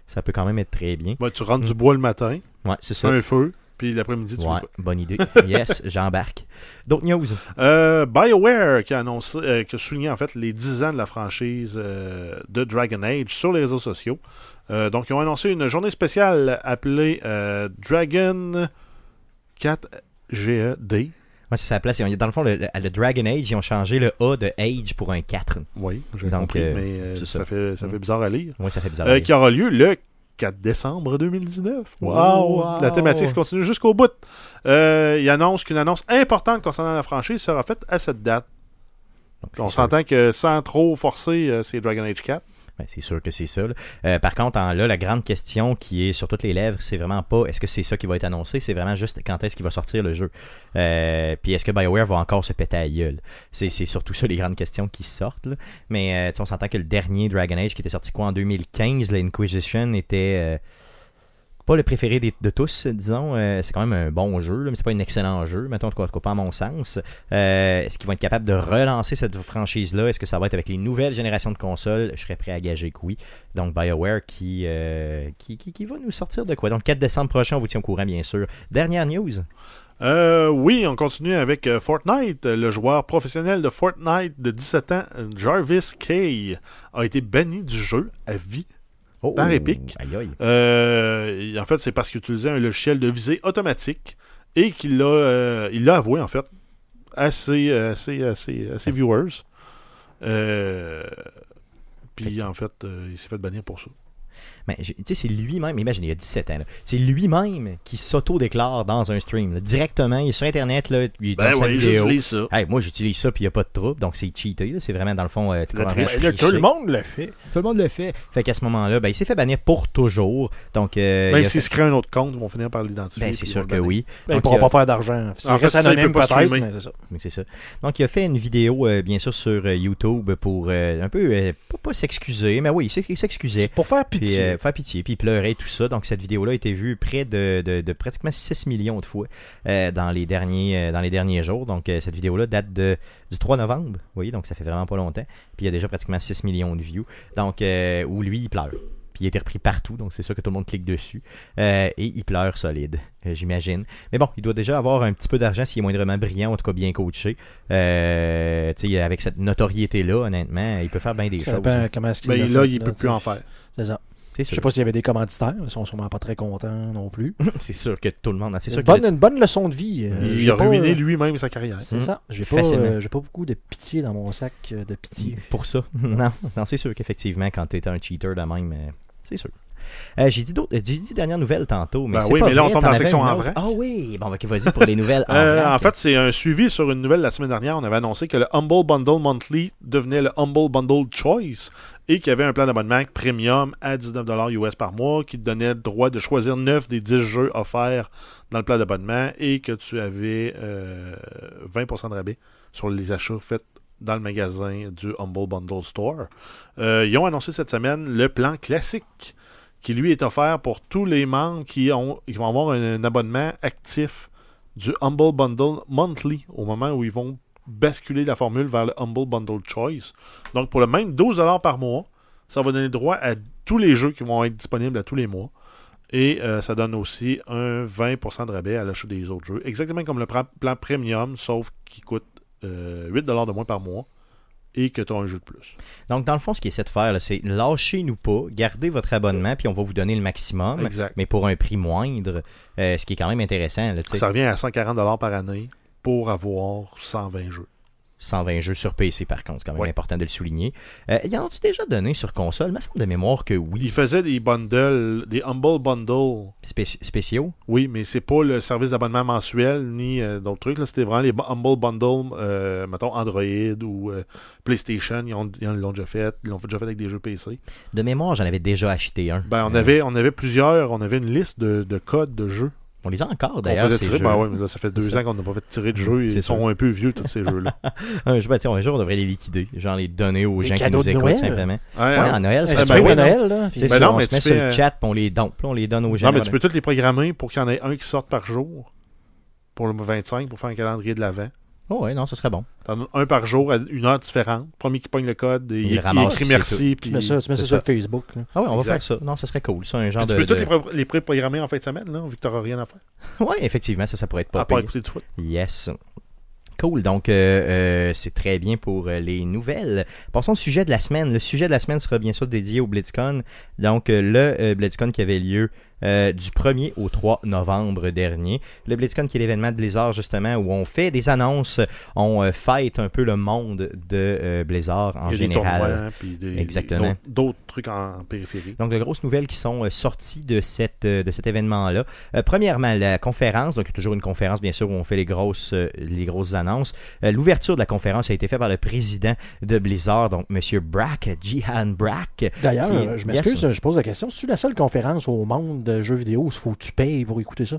Ça peut quand même être très bien. Ben, tu rentres du bois le matin, Ouais, c'est tu ça. fais un feu, puis l'après-midi, tu Ouais, veux bonne idée. Yes, j'embarque. D'autres news? Euh, BioWare qui a annoncé, euh, qui a souligné en fait les 10 ans de la franchise euh, de Dragon Age sur les réseaux sociaux. Euh, donc, ils ont annoncé une journée spéciale appelée euh, Dragon 4 GED. Ouais, c'est sa place. Dans le fond, le, le- Dragon Age, ils ont changé le A de Age pour un 4. Oui, j'ai compris, euh, mais euh, ça, ça. fait, ça fait Mm. bizarre à lire. Oui, ça fait bizarre. Qui aura lieu le 4 décembre 2019. Wow, wow. La thématique se continue jusqu'au bout. Il annonce qu'une annonce importante concernant la franchise sera faite à cette date. Donc, On s'entend que sans trop forcer, c'est Dragon Age 4. Ben, c'est sûr que c'est ça. Euh, par contre, là, la grande question qui est sur toutes les lèvres, c'est vraiment pas est-ce que c'est ça qui va être annoncé, c'est vraiment juste quand est-ce qu'il va sortir le jeu. Euh, puis est-ce que BioWare va encore se péter à gueule? C'est, c'est surtout ça les grandes questions qui sortent. là. Mais euh, on s'entend que le dernier Dragon Age qui était sorti quoi en 2015, l'Inquisition était euh, pas le préféré de tous, disons. Euh, c'est quand même un bon jeu, là, mais c'est pas un excellent jeu, mettons, en tout cas, pas à mon sens. Euh, est-ce qu'ils vont être capables de relancer cette franchise-là? Est-ce que ça va être avec les nouvelles générations de consoles? Je serais prêt à gager que oui. Donc, BioWare qui, euh, qui, qui, va nous sortir de quoi? Donc, 4 décembre prochain, on vous tient au courant, bien sûr. Dernière news. Oui, on continue avec Fortnite. Le joueur professionnel de Fortnite de 17 ans, Jarvis Kay, a été banni du jeu à vie. Oh, Par Epic. Aïe, aïe. Euh, en fait, c'est parce qu'il utilisait un logiciel de visée automatique et qu'il l'a euh, avoué, en fait, à ses, à ses- à ses- à ses viewers. Euh, puis, en fait, euh, il s'est fait bannir pour ça. Mais tu sais, c'est lui-même, imagine, il a 17 ans, c'est lui-même qui s'auto-déclare dans un stream. là. Directement, il est sur Internet, là, il est Ben dans sa oui, vidéo. j'utilise ça. Hey, moi, j'utilise ça, puis il n'y a pas de trouble, donc c'est cheaté. là. C'est vraiment, dans le fond, euh. Ben là, tout le monde le fait. Tout le monde le fait. Fait qu'à ce moment-là, ben, il s'est fait bannir pour toujours. Donc, euh, il Même s'il fait- se crée un autre compte, ils vont finir par l'identifier. ben, c'est sûr que oui. Ben, ils Donc, pourront il a- pas faire d'argent. En fait, reste ça, peut anonyme, pas c'est ça. C'est ça. Donc, il a fait une vidéo, euh, bien sûr, sur YouTube pour euh, un peu, euh, pas, s'excuser, mais oui, il s'ex- il s'excusait. Pour faire Puis, pitié. euh, faire pitié, puis il pleurait et tout ça. Donc cette vidéo-là a été vue près de, de- de pratiquement 6 millions de fois euh, dans, les derniers, euh, dans les derniers jours. Donc euh, cette vidéo-là date de, du 3 novembre, vous voyez, donc ça fait vraiment pas longtemps. Puis il y a déjà pratiquement 6 millions de views. Donc euh, où lui, il pleure. Puis il a été repris partout, donc c'est sûr que tout le monde clique dessus. Euh, et il pleure solide, euh, j'imagine. Mais bon, il doit déjà avoir un petit peu d'argent s'il est moindrement brillant, en tout cas bien coaché. Euh, tu sais, avec cette notoriété-là, honnêtement, il peut faire bien des Ça choses. dépend comment est-ce qu'il Ben, là, fait, il peut tu plus en faire. C'est ça. Je sais pas s'il y avait des commanditaires. Ils sont sûrement pas très contents non plus. C'est sûr que tout le monde. C'est sûr une que bonne, une bonne leçon de vie. euh, Il a pas, ruiné euh, lui-même sa carrière. C'est Mm. ça. J'ai pas, euh, j'ai pas beaucoup de pitié dans mon sac de pitié. Pour ça. Non, non c'est sûr qu'effectivement, quand tu es un cheater de même, c'est sûr. Euh, j'ai dit d'autres, j'ai dit dernière nouvelle tantôt, mais Ben c'est oui, pas mais là, on tombe dans la section en vrai. Ah oui, bon, ok, vas-y pour les nouvelles en Euh, en fait, c'est un suivi sur une nouvelle la semaine dernière. On avait annoncé que le Humble Bundle Monthly devenait le Humble Bundle Choice et qu'il y avait un plan d'abonnement premium à 19$ US par mois qui te donnait le droit de choisir 9 des 10 jeux offerts dans le plan d'abonnement et que tu avais euh, 20% de rabais sur les achats faits dans le magasin du Humble Bundle Store. Euh, ils ont annoncé cette semaine le plan classique qui lui est offert pour tous les membres qui, ont, qui vont avoir un, abonnement actif du Humble Bundle Monthly au moment où ils vont basculer la formule vers le Humble Bundle Choice. Donc pour le même 12$ par mois, ça va donner droit à tous les jeux qui vont être disponibles à tous les mois. Et euh, ça donne aussi un 20% de rabais à l'achat des autres jeux. Exactement comme le plan Premium, sauf qu'il coûte euh, 8$ de moins par mois et que tu as un jeu de plus. Donc, dans le fond, ce qu'il essaie de faire, c'est lâchez-nous pas, gardez votre abonnement, puis on va vous donner le maximum, Exact. mais pour un prix moindre, euh, ce qui est quand même intéressant. Là. Ça revient à 140$ par année pour avoir 120 jeux. 120 jeux sur PC, par contre, c'est quand même Ouais. important de le souligner. Euh, y en a-tu déjà donné sur console? Il me semble de mémoire que oui. faisait des bundles, des Humble Bundles Spé- spéciaux? Oui, mais c'est pas le service d'abonnement mensuel ni euh, d'autres trucs. là. C'était vraiment les Humble Bundle, euh, mettons Android ou euh, PlayStation. Ils ont- ils l'ont déjà fait. Ils l'ont déjà fait avec des jeux PC. De mémoire, j'en avais déjà acheté un. Ben, on, avait, on avait plusieurs. On avait une liste de, de codes de jeux. On les a encore, d'ailleurs. tirer. Ben ouais, mais là, ça fait deux ça. ans qu'on n'a pas fait tirer de jeux. Ils sont ça. un peu vieux, tous ces jeux-là. Un, jour, ben, tiens, un jour, on devrait les liquider. Genre les donner aux gens qui nous écoutent, Noël. simplement. Ouais, Ouais, hein. en Noël, c'est ben. Noël, là? puis- Ben non, on mais se tu met sur le euh, chat, puis on les donne, puis on les donne aux gens. Non, mais tu peux tous les programmer pour qu'il y en ait un qui sorte par jour. Pour le 25, pour faire un calendrier de l'avant. Oh, ouais, non, ce serait bon. T'en as un par jour à une heure différente. Premier qui pogne le code, et Il il, ramasse, il écrit merci. Tu Puis mets ça, tu mets ça c'est sur ça. Facebook. là. Ah ouais, on va faire ça. Non, ce serait cool. Ça, un genre Puis de. tu peux tous les, les pré-programmer en fin de semaine, là, vu que t'auras rien à faire? Ouais, effectivement, ça, ça pourrait être pas à part pire. écouter du foot. Yes. Cool, donc euh, euh, c'est très bien pour euh, les nouvelles. Passons au sujet de la semaine. Le sujet de la semaine sera bien sûr dédié au BlitzCon. Donc euh, le euh, BlitzCon qui avait lieu euh, du 1er au 3 novembre dernier. Le BlizzCon qui est l'événement de Blizzard justement où on fait des annonces, on euh, fête un peu le monde de euh, Blizzard en Il y a des général. tournois, puis des- Exactement. d'autres- trucs en, en périphérie. Donc, de grosses nouvelles qui sont sorties de, cette, de cet événement-là. Euh, premièrement, la conférence. Donc, il y a toujours une conférence, bien sûr, où on fait les grosses, les grosses annonces. Euh, L'ouverture de la conférence a été faite par le président de Blizzard, donc M. Brack, Jihan Brack. D'ailleurs, je m'excuse, Yes. je pose la question. C'est-tu la seule conférence au monde de jeux vidéo où il faut que tu payes pour écouter ça?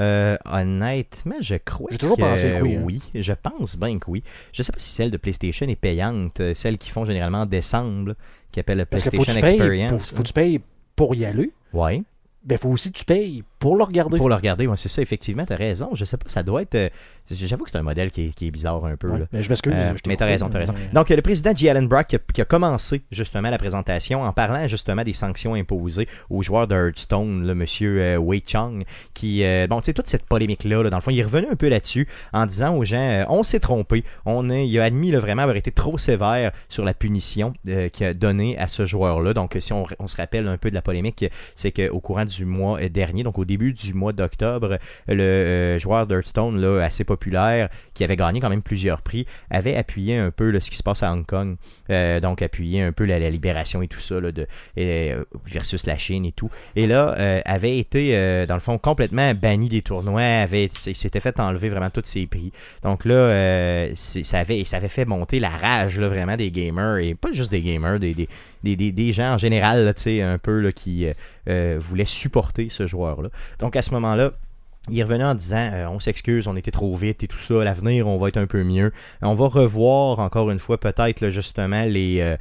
Euh, honnêtement, je crois J'ai toujours que pensé que oui, hein. Je pense bien que oui. Je sais pas si celle de PlayStation est payante, euh, celle qu'ils font généralement en décembre, qui appelle le Parce que faut que PlayStation Experience. faut que tu payes pour y aller. Ouais. Ben, faut aussi que tu payes pour le regarder. Pour le regarder, ouais, c'est ça, effectivement, t'as raison. Je sais pas, ça doit être. euh, J'avoue que c'est un modèle qui est, qui est bizarre un peu. Ouais, là. mais je m'excuse. Euh, mais t'as coupé, raison, t'as raison. mais- Donc, le président J. Allen Brock qui a, qui a commencé justement la présentation en parlant justement des sanctions imposées aux joueurs de Hearthstone, le monsieur euh, Wei Chang, qui, bon, tu sais, toute cette polémique-là, là, dans le fond, il est revenu un peu là-dessus en disant aux gens, on s'est trompé, on est, il a admis là, vraiment avoir été trop sévère sur la punition qu'il a donnée à ce joueur-là. Donc, si on, on se rappelle un peu de la polémique, c'est qu'au courant du mois dernier, donc au début du mois d'octobre, le euh, joueur d'Hearthstone, là, assez populaire, qui avait gagné quand même plusieurs prix, avait appuyé un peu ce qui se passe à Hong Kong. Euh, donc, appuyé un peu la, libération et tout ça, de, euh, versus la Chine et tout. Et là, avait été, dans le fond, complètement banni des tournois, avait, s'était fait enlever vraiment tous ses prix. Donc là, ça, avait, ça avait fait monter la rage là, vraiment des gamers, et pas juste des gamers, des, des, gens en général, là, un peu qui euh, euh, voulaient supporter ce joueur-là. Donc à ce moment-là, il revenu en disant euh, on s'excuse, on était trop vite et tout ça, l'avenir on va être un peu mieux. On va revoir encore une fois peut-être justement les,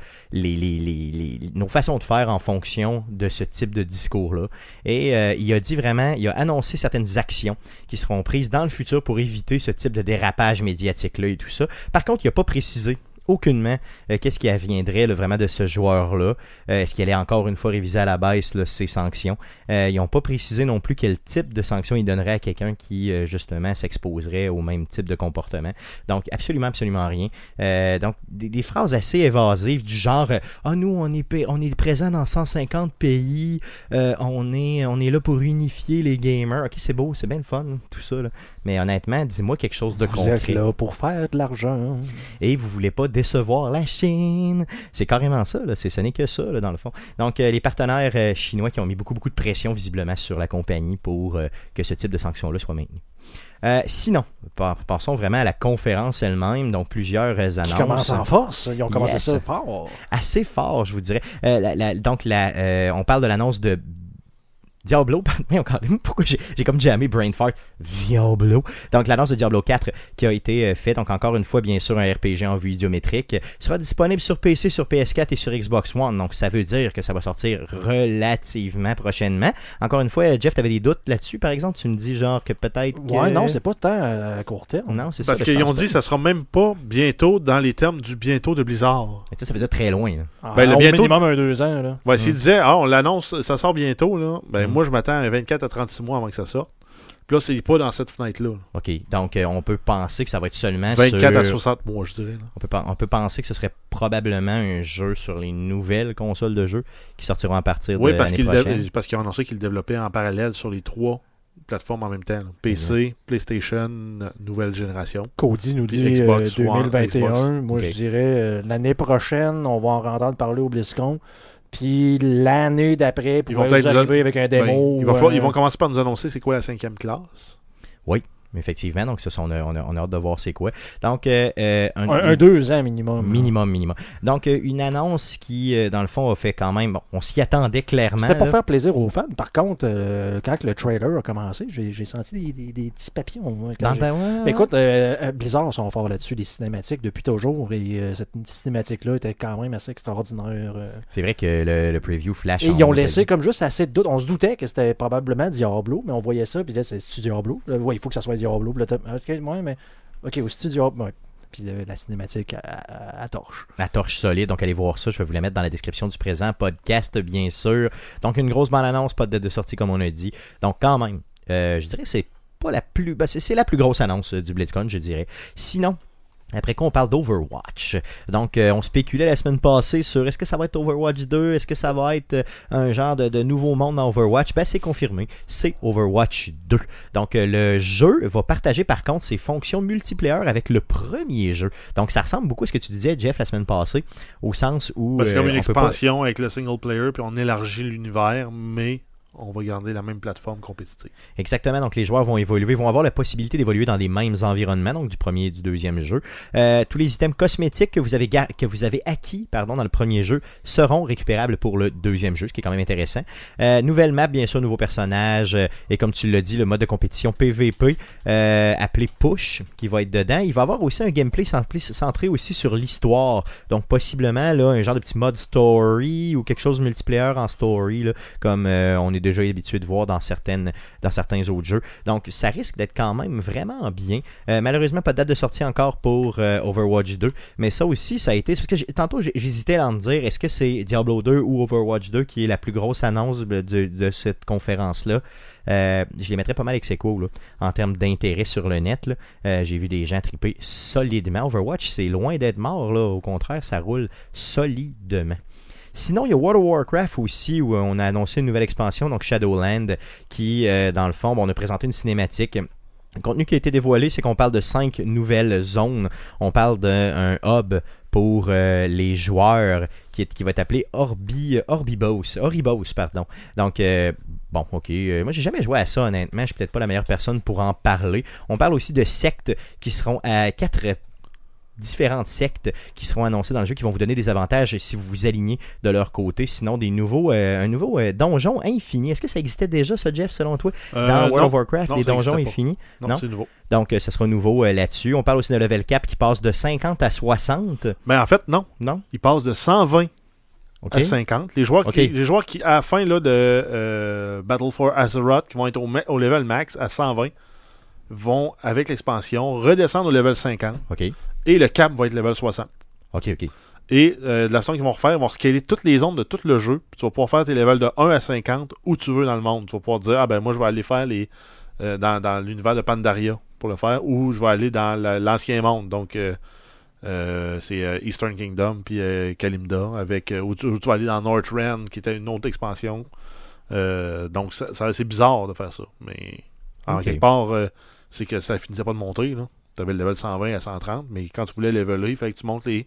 nos façons de faire en fonction de ce type de discours-là. Et il a dit vraiment, il a annoncé certaines actions qui seront prises dans le futur pour éviter ce type de dérapage médiatique-là et tout ça. Par contre, il n'a pas précisé aucunement euh, qu'est-ce qui adviendrait là, vraiment de ce joueur-là. Euh, Est-ce qu'il allait encore une fois réviser à la baisse là, ses sanctions? Euh, ils n'ont pas précisé non plus quel type de sanction il donnerait à quelqu'un qui, justement, s'exposerait au même type de comportement. Donc, absolument, absolument rien. Donc, des, des phrases assez évasives du genre Ah, nous, on est, on est présent dans 150 pays, on, est, on est là pour unifier les gamers. Ok, c'est beau, c'est bien le fun, tout ça. là. Mais honnêtement, dis-moi quelque chose de Vous êtes concret. là pour faire de l'argent. Et vous voulez pas décevoir la Chine. C'est carrément ça, là. C'est, ce n'est que ça, là, dans le fond. Donc, euh, les partenaires euh, chinois qui ont mis beaucoup, beaucoup de pression, visiblement, sur la compagnie pour euh, que ce type de sanctions-là soit maintenu. Euh, sinon, pa- passons vraiment à la conférence elle-même, donc plusieurs euh, Qui annonces. commence en force. Ils ont commencé Yes. ça fort. Assez fort, je vous dirais. Euh, la- la- donc, la, euh, on parle de l'annonce de Diablo, mais encore pourquoi j'ai j'ai comme jamais brain fart Diablo. Donc l'annonce de Diablo 4 qui a été euh, faite, donc encore une fois bien sûr un RPG en vue idiométrique, sera disponible sur PC, sur PS4 et sur Xbox One. Donc ça veut dire que ça va sortir relativement prochainement. Encore une fois, euh, Jeff, t'avais des doutes là-dessus par exemple, tu me dis genre que peut-être que... Ouais, non, c'est pas tant à court terme. non, c'est ça. Parce qu'ils ont dit que ça sera même pas bientôt dans les termes du bientôt de Blizzard. Mais ça, ça veut dire très loin. là. Ah, Ben, le au bientôt- minimum un deux ans. Là. Ouais, s'ils disaient, ah, on l'annonce, ça sort bientôt, là, ben Mm. Moi je m'attends à 24 à 36 mois avant que ça sorte. Puis là, c'est pas dans cette fenêtre-là. là. Ok, donc euh, on peut penser que ça va être seulement 24 à sur... 60 mois, je dirais. On peut, on peut penser que ce serait probablement un jeu sur les nouvelles consoles de jeux qui sortiront à partir Oui, de parce l'année prochaine. dév- parce qu'ils ont annoncé qu'ils le développaient en parallèle sur les trois plateformes en même temps. là. PC, PlayStation, euh, nouvelle génération. Cody nous dit euh, Xbox One, 2021. Xbox. Moi, je dirais euh, l'année prochaine, on va en entendre parler au BlizzCon. Puis l'année d'après, Ils vont peut-être nous arriver avec un démo. Ben, falloir- euh, ils vont commencer par nous annoncer c'est quoi la cinquième classe. Effectivement, donc ça, on, a, on, a, on a hâte de voir c'est quoi. Donc, euh, euh, un, un deux ans minimum. minimum, minimum. Donc, euh, une annonce qui, dans le fond, a fait quand même... Bon, on s'y attendait clairement. C'était pour là. faire plaisir aux fans. Par contre, euh, quand le trailer a commencé, j'ai senti des, des- des petits papillons. quand Dans ta- Mais écoute, euh, Blizzard sont forts là-dessus, les cinématiques, depuis toujours. Et cette cinématique-là était quand même assez extraordinaire. C'est vrai que le, le preview flash... Et ils ont laissé comme juste assez de doute. On se doutait que c'était probablement Diablo, mais on voyait ça, puis là, c'est c'est Diablo. Ouais, il faut que ça soit Diablo. Puis ouais, mais. Ok, aussi Diablo. Ouais. Puis euh, la cinématique à, à- à torche. Torche solide, donc allez voir ça. Je vais vous la mettre dans la description du présent podcast, bien sûr. Donc, une grosse bande-annonce, pas de date de sortie, comme on a dit. Donc, quand même, euh, je dirais que c'est pas la plus... ben, c'est c'est la plus grosse annonce euh, du BlizzCon, je dirais. Sinon, Après quoi, on parle d'Overwatch. Donc, euh, on spéculait la semaine passée sur est-ce que ça va être Overwatch 2, est-ce que ça va être euh, un genre de, de nouveau monde dans Overwatch? Ben, c'est confirmé, c'est Overwatch 2. Donc, euh, le jeu va partager par contre ses fonctions multiplayer avec le premier jeu. Donc, ça ressemble beaucoup à ce que tu disais, Jeff, la semaine passée, au sens où... Ben, c'est comme une pas- expansion avec le single player, puis on élargit l'univers, mais on va garder la même plateforme compétitive. Exactement, donc les joueurs vont évoluer, vont avoir la possibilité d'évoluer dans les mêmes environnements, donc du premier et du deuxième jeu. Euh, tous les items cosmétiques que vous avez que vous avez acquis pardon, dans le premier jeu seront récupérables pour le deuxième jeu, ce qui est quand même intéressant. Euh, nouvelle map, bien sûr, nouveaux personnages, euh, et comme tu l'as dit, le mode de compétition PVP appelé Push qui va être dedans. Il va avoir aussi un gameplay centré, aussi sur l'histoire, donc possiblement là, un genre de petit mode story ou quelque chose de multiplayer en story, là, comme on est déjà habitué de voir dans certaines dans certains autres jeux. Donc ça risque d'être quand même vraiment bien. Euh, malheureusement pas de date de sortie encore pour euh, Overwatch 2, mais ça aussi ça a été parce que tantôt j'hésitais à en dire est-ce que c'est Diablo 2 ou Overwatch 2 qui est la plus grosse annonce de, cette conférence là. Euh, je les mettrais pas mal avec Sequo là, en termes d'intérêt sur le net. J'ai vu des gens triper solidement. Overwatch, c'est loin d'être mort. Au contraire, ça roule solidement. Sinon, il y a World of Warcraft aussi, où on a annoncé une nouvelle expansion, donc Shadowland, qui, euh, dans le fond, bon, on a présenté une cinématique. Le contenu qui a été dévoilé, c'est qu'on parle de cinq nouvelles zones. On parle d'un hub pour euh, les joueurs qui, va être appelé Orbi, Orbibos. Oribos, pardon. Donc, euh, bon, ok. Euh, moi, j'ai jamais joué à ça, honnêtement. Je suis peut-être pas la meilleure personne pour en parler. On parle aussi de sectes qui seront à quatre différentes sectes qui seront annoncées dans le jeu qui vont vous donner des avantages si vous vous alignez de leur côté. Sinon, des nouveaux, euh, un nouveau euh, donjon infini. Est-ce que ça existait déjà, ça, Jeff, selon toi, dans Euh, World non, of Warcraft, non, des donjons infinis? non, Non? c'est nouveau. Donc, ça sera nouveau là-dessus. On parle aussi d'un level cap qui passe de 50 à 60. Mais en fait, non. Non? Il passe de 120 OK. à 50. Les joueurs, qui, les joueurs qui, à la fin là, de euh, Battle for Azeroth, qui vont être au, level max à 120, vont, avec l'expansion, redescendre au level 50. OK. Et le cap va être level 60. OK, OK. Et euh, de la façon qu'ils vont refaire, ils vont scaler toutes les zones de tout le jeu. Puis tu vas pouvoir faire tes levels de 1 à 50 où tu veux dans le monde. Tu vas pouvoir dire, ah ben moi je vais aller faire les euh, dans, dans l'univers de Pandaria pour le faire, ou je vais aller dans la- l'ancien monde. Donc euh, c'est Eastern Kingdom puis Kalimda avec où, tu, où tu vas aller dans Northrend qui était une autre expansion. Donc ça, ça- c'est bizarre de faire ça. Mais en quelque part, c'est que ça finissait pas de monter. Tu avais le level 120 à 130, mais quand tu voulais leveler, il fallait que tu montes les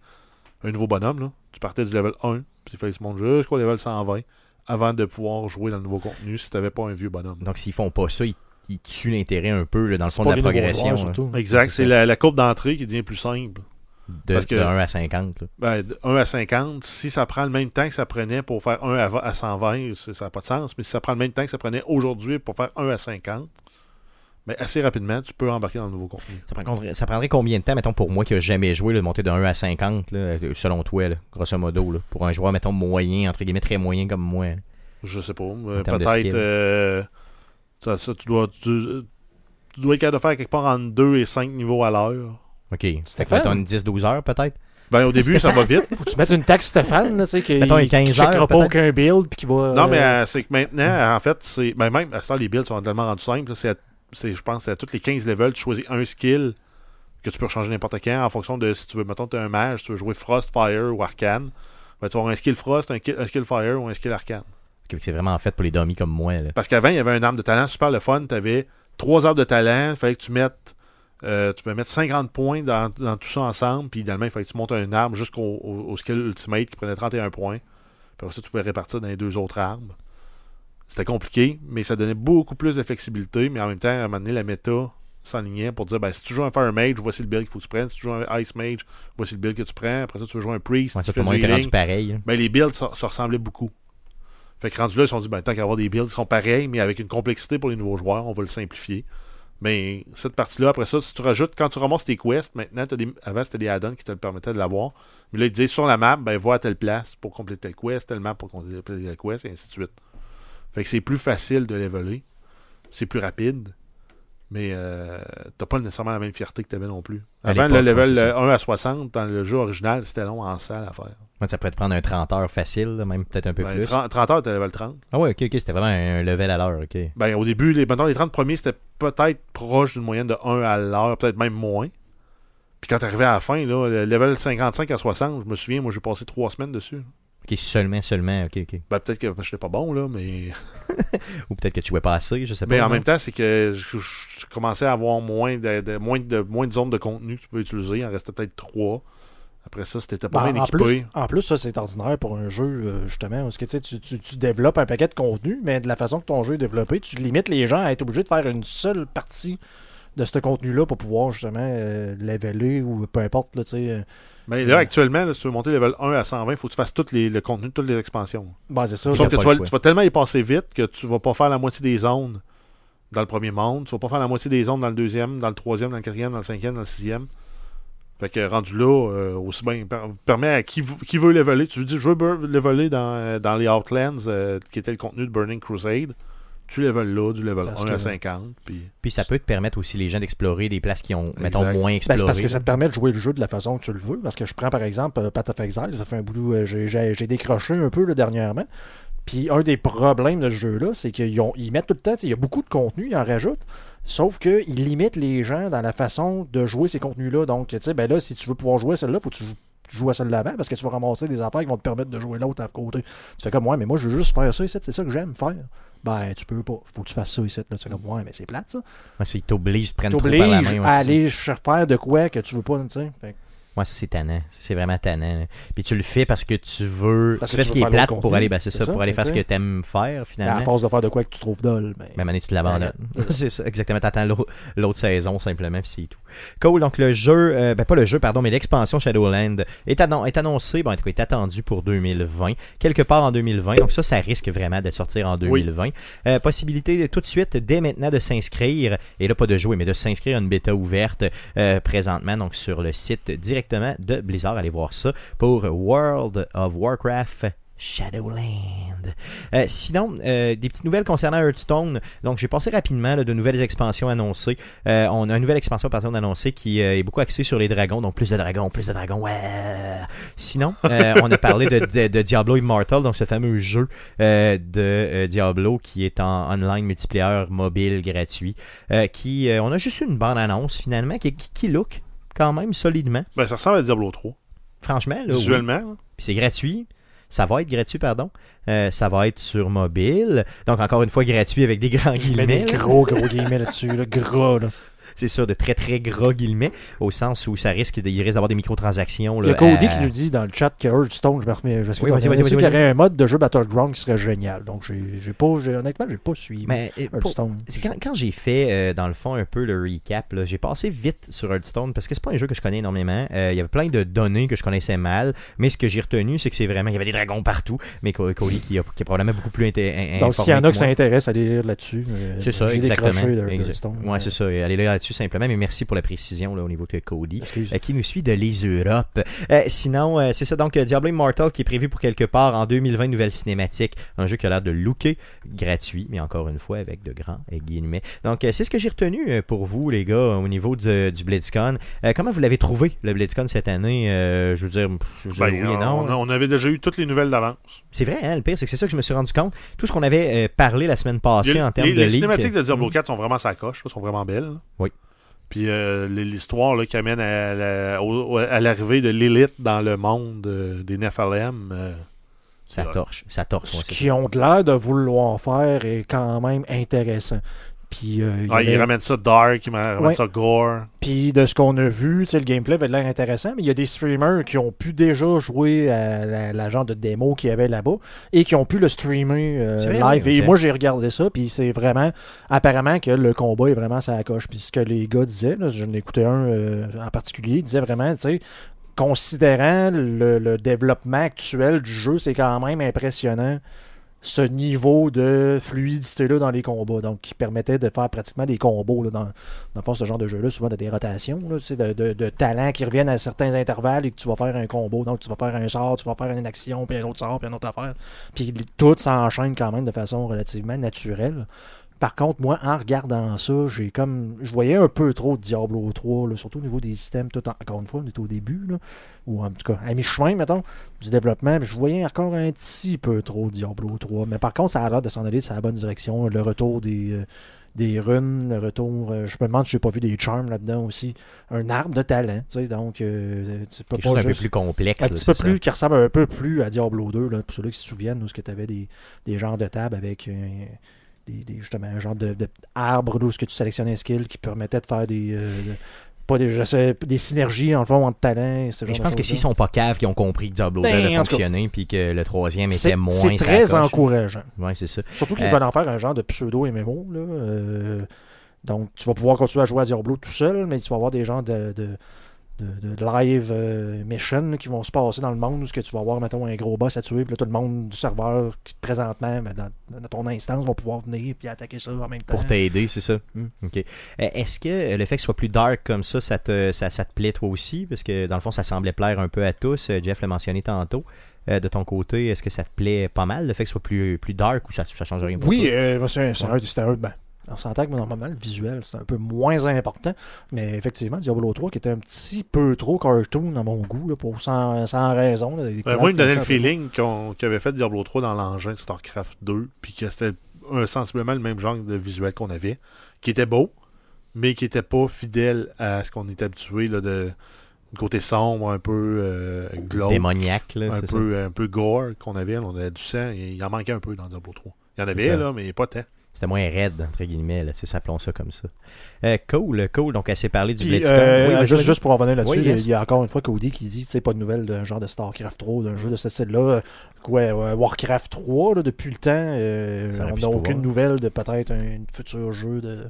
un nouveau bonhomme. Là. Tu partais du level 1, puis il fallait que tu montes jusqu'au level 120 avant de pouvoir jouer dans le nouveau contenu si tu n'avais pas un vieux bonhomme. Donc, s'ils font pas ça, ils, ils tuent l'intérêt un peu là, dans le fond de la progression. joueurs, là. surtout. Exact, c'est la, la courbe d'entrée qui devient plus simple. De, Parce que- de 1 à 50. là. Ben, de 1 à 50, si ça prend le même temps que ça prenait pour faire 1 à, à 120, c'est- ça n'a pas de sens. Mais si ça prend le même temps que ça prenait aujourd'hui pour faire 1 à 50, ben, assez rapidement, tu peux embarquer dans le nouveau contenu. Ça, prendrait, ça prendrait combien de temps, mettons, pour moi qui n'a jamais joué, là, de monter de 1 à 50, là, selon toi, là, grosso modo, là, pour un joueur, mettons, moyen, entre guillemets, très moyen comme moi. là? Je sais pas. euh, Peut-être. euh, ça, ça, tu dois. Tu, tu dois être capable de faire quelque part entre 2 et 5 niveaux à l'heure. OK. Stéphane? mettons, une 10-12 heures, peut-être? Ben, au début, ça va vite. Faut que tu mettes une taxe Stéphane, là, tu sais, qui Mettons un 15 qui checkera pas aucun build, puis qui va... Non, mais euh, euh, c'est que maintenant, en fait, c'est. Ben, même à ce temps, les builds sont tellement rendus simples. là, C'est, à- c'est- je pense, c'est à tous les 15 levels, tu choisis un skill que tu peux changer n'importe quand en fonction de si tu veux, mettons, tu es un mage, tu veux jouer Frost, Fire ou Arcane. Ben, tu vas avoir un skill Frost, un, ki- un skill Fire ou un skill Arcane. C'est vraiment fait pour les dummies comme moi. Là. Parce qu'avant, il y avait un arbre de talent super le fun. Tu avais trois arbres de talent. Il fallait que tu mettes. euh, tu mettre 50 points dans, dans tout ça ensemble. Puis idéalement, il fallait que tu montes un arbre jusqu'au au, au skill ultimate qui prenait 31 points. Puis après ça, tu pouvais répartir dans les deux autres arbres. C'était compliqué, mais ça donnait beaucoup plus de flexibilité. Mais en même temps, à un moment donné, la méta s'enlignait pour dire ben, si tu joues un Fire Mage, voici le build qu'il faut que tu prennes. Si tu joues un Ice Mage, voici le build que tu prends. Après ça, tu veux jouer un Priest. Ouais, ça, fait tout le monde était rendu pareil. hein. ben, les builds se, se ressemblaient beaucoup. Fait que rendu là, ils se sont dit, ben, tant qu'à avoir des builds qui sont pareils, mais avec une complexité pour les nouveaux joueurs, on va le simplifier. Mais cette partie-là, après ça, si tu rajoutes, quand tu ramasses tes quests, maintenant, t'as des, avant c'était des add-ons qui te le permettaient de l'avoir. Mais là, ils disaient sur la map, ben, va à telle place pour compléter le quest, telle map pour compléter le quest, et ainsi de suite. Fait que c'est plus facile de leveler. C'est plus rapide. Mais euh, t'as pas nécessairement la même fierté que t'avais non plus. Avant, le level c'est ça. euh, 1 à 60, dans le jeu original, c'était long en salle à faire. Ça pourrait te prendre un 30 heures facile, même peut-être un peu Ben, plus. 30, 30 heures, t'as level 30. Ah ouais, ok, ok, c'était vraiment un level à l'heure, ok. Ben, au début, les, mettons, les 30 premiers, c'était peut-être proche d'une moyenne de 1 à l'heure, peut-être même moins. Puis quand t'arrivais à la fin, là, le level 55 à 60, je me souviens, moi j'ai passé trois semaines dessus. Ok, seulement, seulement, ok, ok. Ben, peut-être que je n'étais pas bon, là, mais. Ou peut-être que tu jouais pas assez, je sais pas. Mais en non? même temps, c'est que je, je commençais à avoir moins de, de- moins, de, moins de zones de contenu que tu peux utiliser. Il en restait peut-être trois. Après ça, c'était pas Ben, bien en, équipé. plus, en plus, ça, c'est ordinaire pour un jeu, euh, justement. Parce que tu, sais, tu, tu, tu développes un paquet de contenu, mais de la façon que ton jeu est développé, tu limites les gens à être obligés de faire une seule partie de ce contenu-là pour pouvoir, justement, euh, leveler ou peu importe, là, sais. euh, Mais là, actuellement, là, si tu veux monter level 1 à 120, il faut que tu fasses tout les, le contenu de toutes les expansions. Ben, c'est ça. Sauf que tu vas, tu tellement y passer vite que tu vas pas faire la moitié des zones dans le premier monde. Tu vas pas faire la moitié des zones dans le deuxième, dans le troisième, dans le quatrième, dans le cinquième, dans le sixième. Fait que rendu là, euh, aussi bien, per- permet à qui, qui veut leveler. Tu lui dis, je veux leveler dans, euh, dans les Outlands, euh, qui était le contenu de Burning Crusade. Tu level là, du level Parce 1 que- à 50. Puis... Puis ça peut te permettre aussi les gens d'explorer des places qui ont, mettons, moins Ben, explorées. c'est parce que ça te permet de jouer le jeu de la façon que tu le veux. Parce que je prends par exemple euh, Path of Exile, ça fait un boulot, euh, j'ai- décroché un peu là, dernièrement. Puis un des problèmes de ce jeu-là, c'est qu'ils ils mettent tout le temps, il y a beaucoup de contenu, ils en rajoutent. Sauf qu'ils limitent les gens dans la façon de jouer ces contenus-là. Donc, tu sais, ben là, si tu veux pouvoir jouer celle-là, faut que tu joues, à celle-là avant parce que tu vas ramasser des affaires qui vont te permettre de jouer l'autre à côté. Tu fais comme, ouais, mais moi, je veux juste faire ça ici, c'est ça que j'aime faire. Ben, tu peux pas. Faut que tu fasses ça ici. Là. Tu comme, ouais, mais c'est plate, ça. Ouais, c'est- ils t'obligent, prennent trop par la main. ouais, à aller faire de quoi que tu veux pas, tu sais. Fait Ouais, ça c'est tannant. C'est vraiment tannant. là. Puis tu le fais parce que tu veux. Parce tu fais ce qui est plate l'autre pour aller. Ben, c'est C'est ça, ça, pour aller faire ce que t'aimes faire à finalement. force de faire de quoi que tu trouves dole. Ben, année, tu te l'abandonnes. C'est ça, exactement. T'attends l'au- l'autre saison simplement, puis c'est tout. Cool. Donc le jeu, euh, ben pas le jeu, pardon, mais l'expansion Shadowland est, annon- est annoncé, bon, en tout cas, est attendu pour 2020, quelque part en 2020. Donc ça, ça risque vraiment de sortir en 2020. Euh, possibilité de, tout de suite, dès maintenant, de s'inscrire, et là pas de jouer, mais de s'inscrire à une bêta ouverte euh, présentement, donc sur le site directement de Blizzard. Allez voir ça pour World of Warcraft. Shadowland. Euh, sinon, euh, des petites nouvelles concernant Hearthstone. Donc, j'ai passé rapidement là, de nouvelles expansions annoncées. Euh, on a une nouvelle expansion pardon, annoncée qui est beaucoup axée sur les dragons. Donc, plus de dragons, plus de dragons. Ouais. Sinon, on a parlé de, de- de Diablo Immortal, donc ce fameux jeu de Diablo qui est en online multiplayer mobile gratuit. qui, on a juste eu une bande annonce finalement qui, qui, qui look quand même solidement. Ben, ça ressemble à Diablo 3. Franchement, là. Visuellement. Puis c'est gratuit. Ça va être gratuit, pardon. Euh, ça va être sur mobile. Donc, encore une fois, gratuit avec des grands je mets des guillemets. gros, gros guillemets là-dessus. Là, gras, là. C'est sûr, de très, très gros guillemets. Au sens où ça risque, il risque d'avoir des microtransactions. Il y a là, Cody à- qui nous dit dans le chat que Hearthstone, je me remets. Je Oui, vas-y, vas-y, qu'il vas-y, y aurait un mode de jeu Battleground qui serait génial. Donc, j'ai j'ai pas, j'ai- honnêtement, j'ai pas suivi Mais pour- Hearthstone. c'est quand, quand j'ai fait, euh, dans le fond, un peu le recap, là, j'ai passé vite sur Hearthstone parce que c'est pas un jeu que je connais énormément. Euh, il y avait plein de données que je connaissais mal, mais ce que j'ai retenu, c'est que c'est vraiment, il y avait des dragons partout. Mais Co- Cody qui, a- qui est probablement beaucoup plus inté- in- Donc, s'il y en a que que ça moi. intéresse, allez lire là-dessus. Euh, C'est ça, j'ai exactement. de. Ouais, c'est ça. Allez là là-dessus simplement, mais merci pour la précision là, au niveau de Cody. Euh, qui nous suit de les Europes. Euh, sinon, euh, c'est ça, donc Diablo Immortal qui est prévu pour quelque part en 2020, nouvelle cinématique. Un jeu qui a l'air de looker gratuit, mais encore une fois avec de grands guillemets. Donc, euh, c'est ce que j'ai retenu euh, pour vous, les gars, au niveau du, du BlizzCon. Euh, comment vous l'avez trouvé, le BlizzCon cette année? Euh, Je veux dire, je veux dire Ben, oui et on, non. a- on avait déjà eu toutes les nouvelles d'avance. C'est vrai, hein, le pire, c'est que c'est ça que je me suis rendu compte. Tout ce qu'on avait euh, parlé la semaine passée Les, en termes les- de les leak, cinématiques de Diablo euh, 4 sont vraiment sa coche, là, sont vraiment belles. Oui. Puis euh, l'histoire là, qui amène à, l'arrivée de l'élite dans le monde euh, des Nephalem. euh, Ça torche, ça torche. Ce qu'ils ont l'air de vouloir faire est quand même intéressant. Puis, euh, il Ouais, avait- Ils ramènent ça dark, ils ramènent Ouais. ça gore. Puis de ce qu'on a vu, tu sais, le gameplay avait l'air intéressant, mais il y a des streamers qui ont pu déjà jouer à la, la genre de démo qu'il y avait là-bas et qui ont pu le streamer euh, vrai, live. oui, Et moi, j'ai regardé ça, puis c'est vraiment, apparemment que le combat est vraiment ça coche. Puis ce que les gars disaient, là, je l'écoutais un euh, en particulier, il disait vraiment, tu sais, considérant le, le développement actuel du jeu, c'est quand même impressionnant ce niveau de fluidité-là dans les combats. Donc, qui permettait de faire pratiquement des combos là, dans, dans ce genre de jeu-là, souvent de des rotations, là, de, de, de talents qui reviennent à certains intervalles et que tu vas faire un combo. Donc, tu vas faire un sort, tu vas faire une action, puis un autre sort, puis une autre affaire. Puis tout s'enchaîne quand même de façon relativement naturelle. Par contre, moi, en regardant ça, j'ai comme. Je voyais un peu trop de Diablo 3, là, surtout au niveau des systèmes. Tout en- Encore une fois, on est au début, là, ou en tout cas, à mi-chemin, mettons, du développement. puis Je voyais encore un petit peu trop de Diablo 3. Mais par contre, ça a l'air de s'en aller dans la bonne direction. Le retour des. euh, des runes, le retour, euh, je me demande si j'ai pas vu des charms là-dedans aussi. Un arbre de talent, tu sais, donc euh, tu peux Quelque pas chose un peu plus complexe. un là, petit peu c'est plus, qui ressemble un peu plus à Diablo 2, là, pour ceux qui se souviennent, où ce que tu avais des, des genres de tables avec euh, des, des- justement un genre de, de arbre où ce que tu sélectionnais un skill qui permettait de faire des euh, pas des, je sais, des synergies en le fond entre talents. ce Mais je de pense que s'ils sont pas caves, qu'ils ont compris que Diablo 2 Ben, avait en tout cas, fonctionné, puis que le troisième était moins c'est très encourageant. Ouais, c'est ça. Surtout qu'ils Euh, veulent en faire un genre de pseudo MMO. Là, euh, donc, tu vas pouvoir continuer à jouer à Diablo tout seul, mais tu vas avoir des genres de, de, de- de live euh, mission là, qui vont se passer dans le monde où ce que tu vas avoir, mettons, un gros boss à tuer, puis là, tout le monde du serveur qui présentement, ben, dans, dans ton instance, va pouvoir venir puis attaquer ça en même temps. Pour t'aider, c'est ça. Hmm. OK. Euh, Est-ce que le fait que ce soit plus dark comme ça, ça te, ça, ça te plaît toi aussi? Parce que dans le fond, ça semblait plaire un peu à tous. Euh, Jeff l'a mentionné tantôt. Euh, de ton côté, est-ce que ça te plaît pas mal, le fait que ce soit plus, plus dark ou ça, ça change rien pour Oui, euh, c'est un, c'est un- un- ben, on s'entend que normalement, le visuel, c'est un peu moins important. Mais effectivement, Diablo 3, qui était un petit peu trop cartoon à mon goût, là, pour, sans, sans raison. là, Ben, moi, il me donnait le feeling qu'on- avait fait Diablo 3 dans l'engin de StarCraft 2, puis que c'était sensiblement le même genre de visuel qu'on avait, qui était beau, mais qui était pas fidèle à ce qu'on est habitué là, de du côté sombre, un peu euh, glauque, Démoniaque, là, un peu, un peu gore qu'on avait. là, On avait du sang, et il en manquait un peu dans Diablo 3. Il y en avait, ça. là, mais pas tant. C'était moins raide, entre guillemets, là, c'est ça, comme ça. Euh, cool, cool. Donc, elle s'est parlé du Puis, BlitzCon. euh, Oui, vas-y, juste, vas-y. juste pour en revenir là-dessus, Oui, yes. il y a encore une fois Cody qui dit c'est pas de nouvelles d'un genre de StarCraft 3, d'un jeu de ce style-là. Euh, Quoi, euh, Warcraft 3, là, depuis le temps, euh, Ça aurait on pu n'a se aucune nouvelle de peut-être un futur jeu de,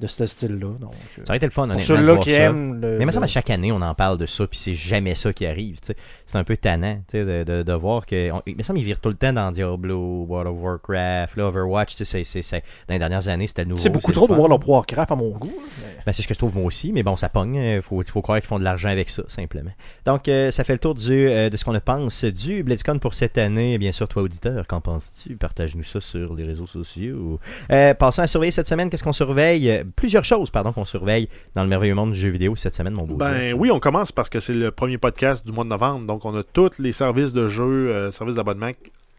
de ce style-là. Donc, euh, Ça aurait été le fun, pour honnêtement. de ceux-là qui ça. aiment le. Mais il me semble à le- chaque année, on en parle de ça, puis c'est jamais ça qui arrive. C'est un peu tannant de, de, de voir que. on- il me semble qu'ils virent tout le temps dans Diablo, World of Warcraft, là, Overwatch. c'est- c'est- c'est- dans les dernières années, c'était le nouveau. C'est beaucoup trop de. World of Warcraft à mon goût. mais- Ben, c'est ce que je trouve moi aussi, mais bon, ça pogne. Il faut, faut croire qu'ils font de l'argent avec ça, simplement. Donc, euh, ça fait le tour du, euh, de ce qu'on pense du BlizzCon pour cette année. Bien sûr, toi, auditeur, qu'en penses-tu? Partage-nous ça sur les réseaux sociaux. Euh, passons à surveiller cette semaine. Qu'est-ce qu'on surveille? Plusieurs choses, pardon, qu'on surveille dans le merveilleux monde du jeu vidéo cette semaine, mon beau. Ben oui, on commence parce que c'est le premier podcast du mois de novembre. Donc, on a tous les services de jeu, euh, services d'abonnement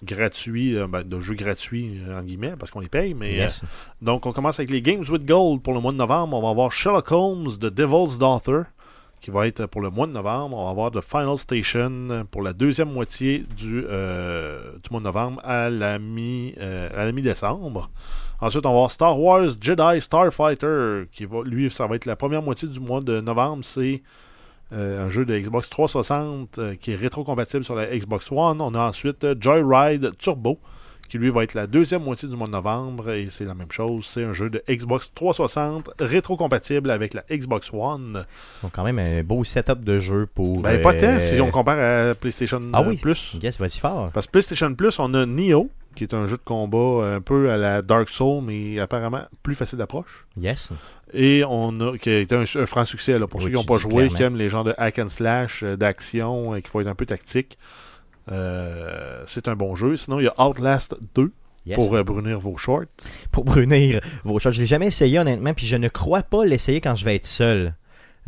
gratuits, euh, ben, de jeux gratuits, euh, en guillemets, parce qu'on les paye. Mais, Yes. donc, on commence avec les Games with Gold pour le mois de novembre. On va avoir Sherlock Holmes, The Devil's Daughter, qui va être pour le mois de novembre. On va avoir The Final Station pour la deuxième moitié du, euh, du mois de novembre à la mi, euh, à la mi-décembre. Ensuite, on va avoir Star Wars Jedi Starfighter, qui va, lui, ça va être la première moitié du mois de novembre. C'est euh, un jeu de Xbox 360 euh, qui est rétro-compatible sur la Xbox One. On a ensuite euh, Joyride Turbo, qui lui va être la deuxième moitié du mois de novembre. Et c'est la même chose. C'est un jeu de Xbox 360 rétro-compatible avec la Xbox One. Donc, quand même, un beau setup de jeu pour. Ben, pas tant si on compare à PlayStation Ah oui. Plus. Yes, vas-y fort. Parce que PlayStation Plus, on a Nioh, qui est un jeu de combat un peu à la Dark Souls, mais apparemment plus facile d'approche. Yes. Et on a, qui a été un, un franc succès là, pour Oui, ceux qui n'ont pas joué, clairement. qui aiment les genres de hack and slash, euh, d'action, euh, qui faut être un peu tactique. Euh, c'est un bon jeu. Sinon, il y a Outlast 2 Yes. pour euh, brunir vos shorts. pour brunir vos choses. Je l'ai jamais essayé honnêtement, puis je ne crois pas l'essayer quand je vais être seul.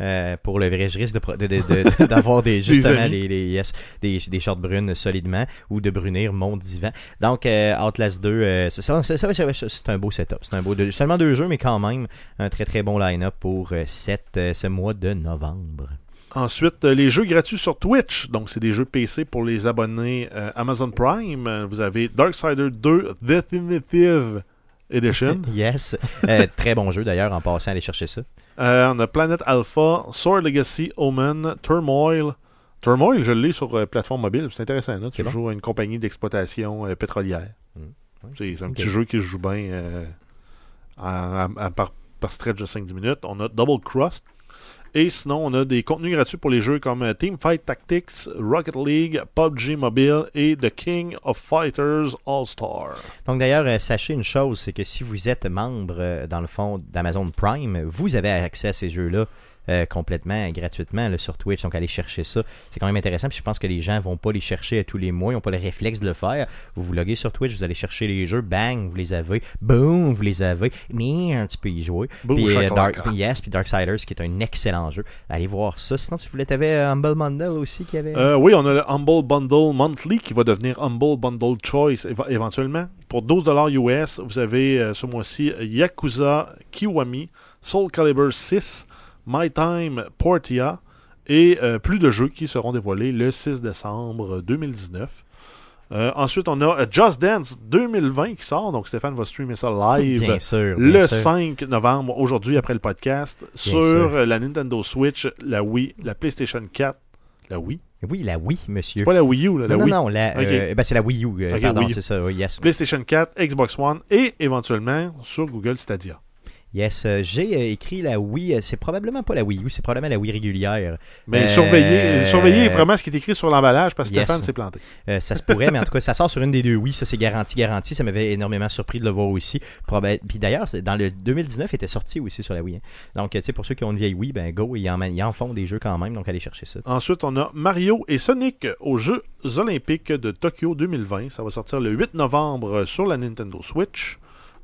Euh, pour le vrai, je risque de pro- de- de- de- d'avoir des justement des, des, yes, des, des shorts brunes solidement ou de brunir mon divan. Donc euh, Outlast 2, euh, c'est un beau setup. C'est un beau deux- seulement deux jeux, mais quand même un très très bon line-up pour euh, cette, ce mois de novembre. Ensuite, les jeux gratuits sur Twitch. Donc, c'est des jeux PC pour les abonnés Amazon Prime. Vous avez Darksider 2 Definitive Edition. Yes, très bon jeu d'ailleurs en passant aller chercher ça. Euh, on a Planet Alpha, Sword Legacy, Omen, Turmoil. Turmoil, je l'ai sur euh, plateforme mobile. C'est intéressant. Là. Tu bon. joues à une compagnie d'exploitation euh, pétrolière. Mm. C'est un petit jeu qui se joue bien en- en- en- par, par stretch de 5-10 minutes. On a Double Crust. Et sinon, on a des contenus gratuits pour les jeux comme euh, Teamfight Tactics, Rocket League, PUBG Mobile et The King of Fighters All-Star. Donc d'ailleurs, euh, sachez une chose, c'est que si vous êtes membre, euh, dans le fond, d'Amazon Prime, vous avez accès à ces jeux-là euh, complètement gratuitement là, sur Twitch. Donc allez chercher ça. C'est quand même intéressant. Puis je pense que les gens vont pas les chercher à tous les mois. Ils n'ont pas le réflexe de le faire. Vous vous loguez sur Twitch, vous allez chercher les jeux, bang, vous les avez. Boom, vous les avez. Mais tu peux y jouer. Boum, puis, euh. Dark, puis yes, puis Darksiders, qui est un excellent jeu. Allez voir ça. Sinon, tu voulais, t'avais euh, Humble Bundle aussi qui avait. Oui, on a le Humble Bundle Monthly qui va devenir Humble Bundle Choice éve- éventuellement. Pour 12$ US, vous avez ce mois-ci Yakuza Kiwami, Soul Calibur 6, My Time Portia et euh, plus de jeux qui seront dévoilés le 6 décembre 2019. Euh, ensuite, on a euh, Just Dance 2020 qui sort, donc Stéphane va streamer ça live bien sûr. bien le sûr. 5 novembre, aujourd'hui après le podcast, sur sûr. la Nintendo Switch, la Wii, la PlayStation 4, la Wii. Oui, la Wii, monsieur. C'est pas la Wii U, là, la non, Wii. non, non, la, Ok. euh, ben, c'est la Wii U. euh, Ok, pardon, c'est ça. yes. PlayStation 4, Xbox One et éventuellement sur Google Stadia. Yes, euh, j'ai euh, écrit la Wii. euh, c'est probablement pas la Wii U, c'est probablement la Wii régulière. Mais Euh, surveillez, surveillez vraiment ce qui est écrit sur l'emballage parce que Yes. Stéphane s'est planté. Euh, ça se pourrait, mais en tout cas, ça sort sur une des deux Wii. Ça, c'est garanti, garanti. Ça m'avait énormément surpris de le voir aussi. Puis d'ailleurs, dans le 2019, il était sorti aussi sur la Wii. hein. Donc, tu sais, pour ceux qui ont une vieille Wii, ben go, ils en, ils en font des jeux quand même. Donc, allez chercher ça. Ensuite, on a Mario et Sonic aux Jeux Olympiques de Tokyo 2020. Ça va sortir le 8 novembre sur la Nintendo Switch.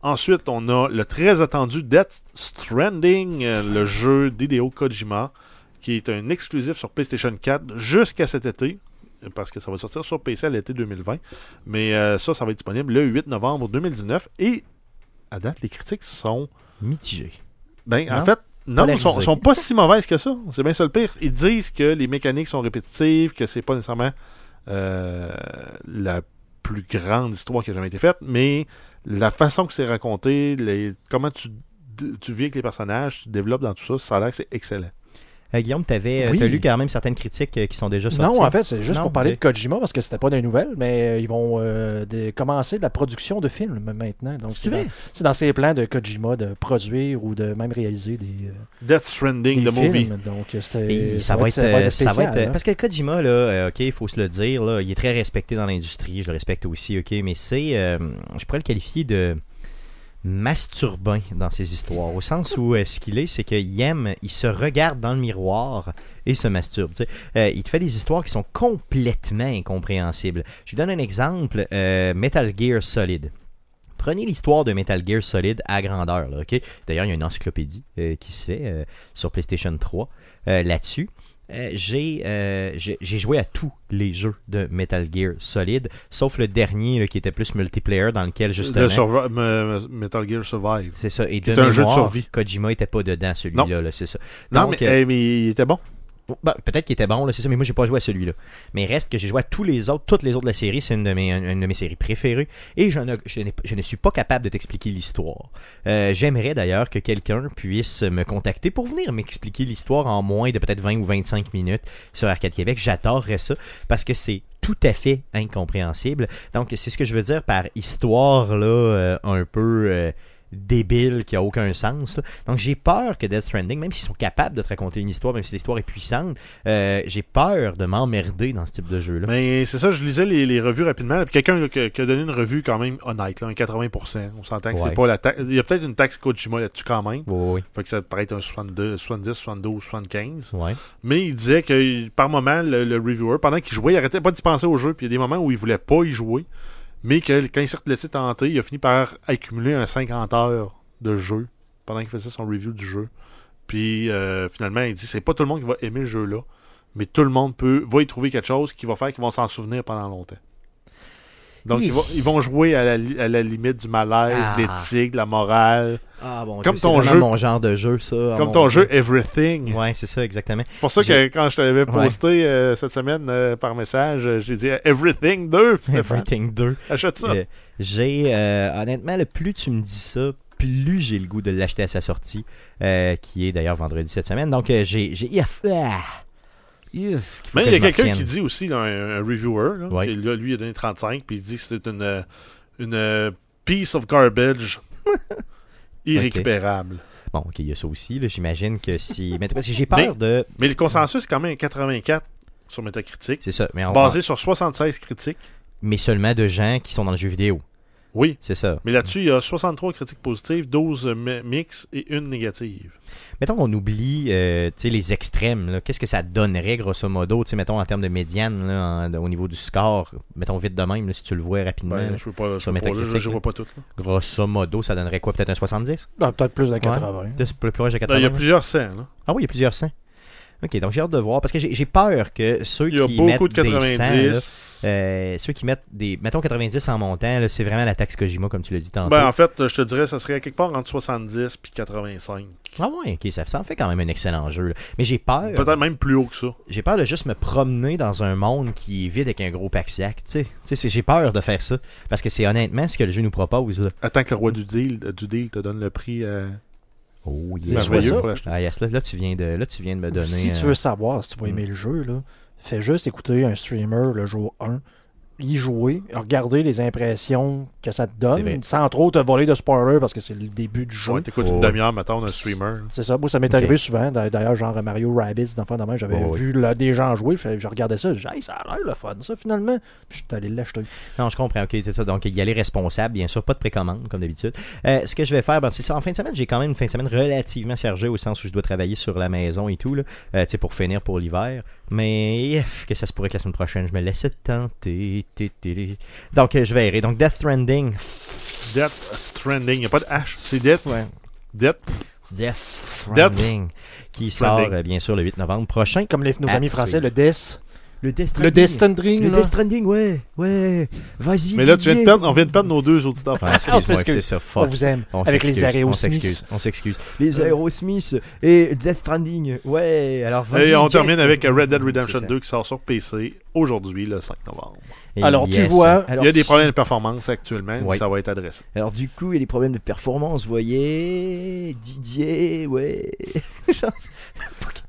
Ensuite, on a le très attendu Death Stranding, euh, le jeu d'Hideo Kojima, qui est un exclusif sur PlayStation 4 jusqu'à cet été, parce que ça va sortir sur PC à l'été 2020. Mais euh, ça, ça va être disponible le 8 novembre 2019. Et à date, les critiques sont Mitigé. ben, en fait, non, ils sont, sont pas si mauvaises que ça. C'est bien ça le pire. Ils disent que les mécaniques sont répétitives, que c'est pas nécessairement euh, la plus grande histoire qui a jamais été faite, mais la façon que c'est raconté, les, comment tu, tu vis avec les personnages, tu développes dans tout ça, ça a c'est excellent. Euh, Guillaume, tu avais Oui. lu quand même certaines critiques euh, qui sont déjà sorties. Non, en fait, c'est juste Non, pour parler de Kojima parce que c'était pas des nouvelles, mais euh, ils vont euh, de- commencer de la production de films maintenant. Donc, c'est dans, c'est dans ses plans de Kojima de produire ou de même réaliser des, euh, Death Stranding, des the movie. films. Donc, euh, c'est- ça, va être, euh, ça va spécial, être- hein. parce que Kojima là, euh, ok, il faut se le dire là, il est très respecté dans l'industrie, je le respecte aussi, ok, mais c'est, euh, je pourrais le qualifier de masturbin dans ses histoires, au sens où euh, ce qu'il est, c'est qu'il aime, il se regarde dans le miroir et se masturbe. Euh, il te fait des histoires qui sont complètement incompréhensibles. Je vous donne un exemple, euh, Metal Gear Solid. Prenez l'histoire de Metal Gear Solid à grandeur. D'ailleurs, il y a une encyclopédie qui se fait sur PlayStation 3 euh, là-dessus. Euh, j'ai euh, j'ai j'ai joué à tous les jeux de Metal Gear Solid, sauf le dernier là, qui était plus multiplayer, dans lequel justement. Le Metal Gear Survive. C'est ça. Et de est un jeu de mémoire, survie. Kojima était pas dedans, celui-là. là, C'est ça. Non, mais, euh, eh, mais il était bon. Bah, peut-être qu'il était bon, c'est ça, mais moi j'ai pas joué à celui-là. Mais reste que j'ai joué à tous les autres, toutes les autres de la série, c'est une de mes, séries préférées, et je ne suis pas capable de t'expliquer l'histoire. Euh, J'aimerais d'ailleurs que quelqu'un puisse me contacter pour venir m'expliquer l'histoire en moins de peut-être 20 ou 25 minutes sur Arcade Québec. J'adorerais ça, parce que c'est tout à fait incompréhensible. Donc c'est ce que je veux dire par histoire, là, euh, un peu... euh, débile qui a aucun sens. là. Donc j'ai peur que Death Stranding, même s'ils sont capables de te raconter une histoire, même si l'histoire est puissante, euh, j'ai peur de m'emmerder dans ce type de jeu-là. Mais c'est ça, je lisais les, les revues rapidement. Quelqu'un qui, qui a donné une revue quand même honnête, là, un 80%. On s'entend que Ouais. c'est pas la taxe. Il y a peut-être une taxe Kojima là-dessus quand même. Oui, oui, Fait que ça pourrait être un 62, 70, 72, 75. oui. Ouais. Mais il disait que par moment, le, le reviewer, pendant qu'il jouait, il arrêtait pas d'y penser au jeu. Puis il y a des moments où il voulait pas y jouer. Mais que quand il s'est laissé tenter, il a fini par accumuler un 50 heures de jeu pendant qu'il faisait son review du jeu. Puis euh, finalement, il dit c'est pas tout le monde qui va aimer le jeu-là. Mais tout le monde peut va y trouver quelque chose qui va faire qu'ils vont s'en souvenir pendant longtemps. Donc, ils vont, ils vont jouer à la, à la limite du malaise, Ah. l'éthique, de la morale. Ah bon, Comme c'est ton jeu- mon genre de jeu, ça. ah, Comme ton Dieu. jeu Everything. Ouais, c'est ça, exactement. C'est pour ça que quand je t'avais posté euh, cette semaine euh, par message, euh, j'ai dit Everything 2. Stéphane. Everything 2. Achète ça. Euh, j'ai, euh, honnêtement, le plus tu me dis ça, plus j'ai le goût de l'acheter à sa sortie, euh, qui est d'ailleurs vendredi cette semaine. Donc, euh, j'ai. j'ai Mais que il y a quelqu'un qui dit aussi, là, un, un reviewer, là, Ouais. qui, là, lui il a donné 35, puis il dit que c'est une, euh, une euh, piece of garbage irrécupérable. Bon, ok, il y a ça aussi, là, j'imagine que si. Mais parce que j'ai peur de. Mais le consensus est quand même 84 sur Metacritic, C'est ça, mais, on- basé sur 76 critiques. mais seulement de gens qui sont dans le jeu vidéo. Oui. C'est ça. Mais là-dessus, il y a 63 critiques positives, 12 mi- mix et une négative. Mettons qu'on oublie euh, tu sais, les extrêmes. Qu'est-ce que ça donnerait, grosso modo, tu sais, mettons en termes de médiane, là, en- au niveau du score, mettons vite de même, là, si tu le vois rapidement. Ben, là. je ne pas, je pas, je, vois pas tout. là. Grosso modo, ça donnerait quoi? Peut-être un 70 Ah, Peut-être plus de 80. Plus plus proche de Là, 80 il y a plusieurs scènes. là. Ah oui, il y a plusieurs 100. Ok, donc j'ai hâte de voir parce que j'ai peur que ceux Il y a qui beaucoup mettent de des 100, là, 90. Euh, ceux qui mettent des. Mettons 90 en montant, là, c'est vraiment la taxe Kojima, comme tu l'as dit tantôt. Ben, en fait, je te dirais, ça serait quelque part entre 70 et 85. Ah ouais, ok, ça, ça en fait quand même un excellent jeu. là. Mais j'ai peur. Peut-être même plus haut que ça. J'ai peur de juste me promener dans un monde qui est vide avec un gros pack sac. Tu sais, j'ai peur de faire ça. Parce que c'est honnêtement ce que le jeu nous propose. Là. Attends que le roi du deal, du deal te donne le prix. euh, Oh yes. merveilleux ça. pour acheter. Ah yes, là, là, tu viens de, là, tu viens de me donner. Si tu euh, veux savoir si tu vas aimer le jeu, là, fais juste écouter un streamer le jour 1, y jouer, regarder les impressions que ça te donne, sans trop te voler de spoiler parce que c'est le début du jeu. Ouais, t'écoutes Oh. une demi-heure, mettons, d'un streamer. C'est ça, moi ça m'est arrivé souvent. D'a- D'ailleurs, genre Mario Rabbids, d'enfant de même, j'avais Oh, oui. vu là, des gens jouer, je, je regardais ça, je disais, hey, ça a l'air le fun, ça finalement. Puis je suis allé l'acheter. Non, je comprends. Ok, c'est ça. Donc, y aller responsable, bien sûr, pas de précommande, comme d'habitude. Euh, ce que je vais faire, ben, c'est ça. En fin de semaine, j'ai quand même une fin de semaine relativement chargée au sens où je dois travailler sur la maison et tout, là, euh, tu sais, pour finir pour l'hiver. Mais, que ça se pourrait que la semaine prochaine, je me laisse tenter. Donc, euh, je verrai. Donc, Death Stranding. Death Stranding. Il n'y a pas de H. C'est Death? Death? Death Stranding. Qui sort, Stranding. euh, bien sûr, le 8 novembre prochain. Comme les, nos amis français, le Death. Le Death Le Death Stranding. Le. Death Stranding, ouais. Ouais. Vas-y. Mais là, tu viens de perdre, on vient de perdre nos deux auditeurs. Enfin, Ah, excuse-moi, c'est ça. On Fuck. vous aime. On Avec les On Aerosmith. s'excuse, on s'excuse. Les Aerosmith et Death Stranding. Ouais, alors vas-y. Et on termine avec Red Dead Redemption C'est ça. 2 qui sort sur PC aujourd'hui, le 5 novembre. Et Alors, tu vois, Il y a des problèmes de performance actuellement, ça va être adressé. Alors du coup, il y a des problèmes de performance, vous voyez. Didier, ouais.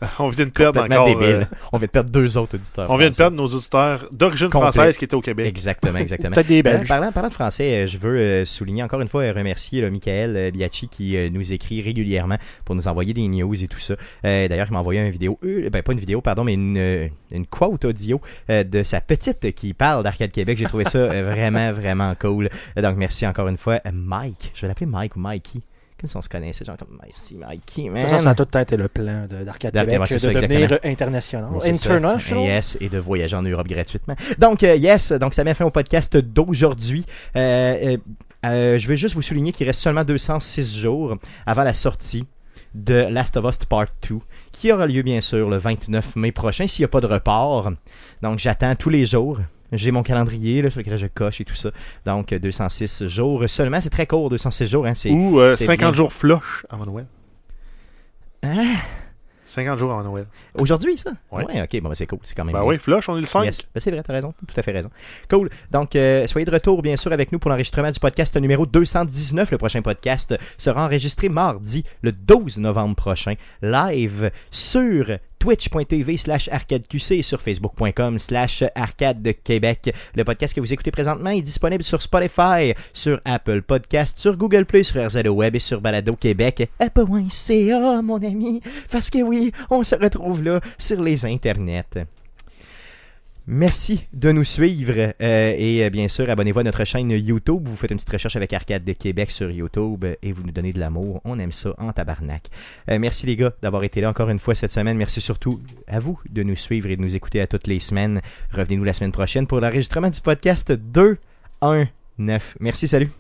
On vient de perdre encore. débile. euh, On vient de perdre deux autres auditeurs. on vient de perdre nos auditeurs d'origine française qui étaient au Québec. Exactement, exactement. Des Euh, Belges. parlant, parlant de français, euh, je veux euh, souligner encore une fois et remercier là, Michael euh, Liacci qui euh, nous écrit régulièrement pour nous envoyer des news et tout ça. Euh, D'ailleurs, il m'a envoyé une vidéo, euh, ben pas une vidéo, pardon, mais une, euh, une quote audio euh, de sa petite qui parle d'Arcade Québec. J'ai trouvé ça euh, vraiment, vraiment cool. Euh, Donc, merci encore une fois, euh, Mike. Je vais l'appeler Mike ou Mikey. Comme si on se connaissait, genre comme merci Mikey, man? Ça, ça a tout été le plan de- d'Arcade Québec de ça, devenir exactement. international. Ça. International. Yes, et de voyager en Europe gratuitement. Donc, euh, yes, donc ça met fin au podcast d'aujourd'hui. Euh, euh, je veux juste vous souligner qu'il reste seulement 206 jours avant la sortie de Last of Us Part 2, qui aura lieu bien sûr le 29 mai prochain s'il n'y a pas de report. Donc, j'attends tous les jours. J'ai mon calendrier là, sur lequel je coche et tout ça. Donc, euh, 206 jours seulement. C'est très court, 206 jours. Hein, c'est... Ou euh, c'est 50 bien. jours flush avant Noël. Hein? 50 jours avant Noël. Aujourd'hui, ça? Ouais. ok, bon, ben, c'est cool. C'est quand même Ben bien. oui, flush, on est le 5. Yes. Ben, c'est vrai, t'as raison. Tout à fait raison. Cool. Donc, euh, soyez de retour, bien sûr, avec nous pour l'enregistrement du podcast numéro 219. Le prochain podcast sera enregistré mardi, le 12 novembre prochain, live sur twitch.tv slash arcadeqc et sur facebook.com slash arcade de Québec. Le podcast que vous écoutez présentement est disponible sur Spotify, sur Apple Podcast, sur Google Play, sur RZO Web et sur Balado Québec. Apple.ca, mon ami. Parce que oui, on se retrouve là sur les internets. Merci de nous suivre euh, et euh, bien sûr abonnez-vous à notre chaîne YouTube. Vous faites une petite recherche avec Arcade de Québec sur YouTube et vous nous donnez de l'amour. On aime ça en tabarnak. Euh, merci les gars d'avoir été là encore une fois cette semaine. Merci surtout à vous de nous suivre et de nous écouter à toutes les semaines. Revenez-nous la semaine prochaine pour l'enregistrement du podcast 219. Merci, salut.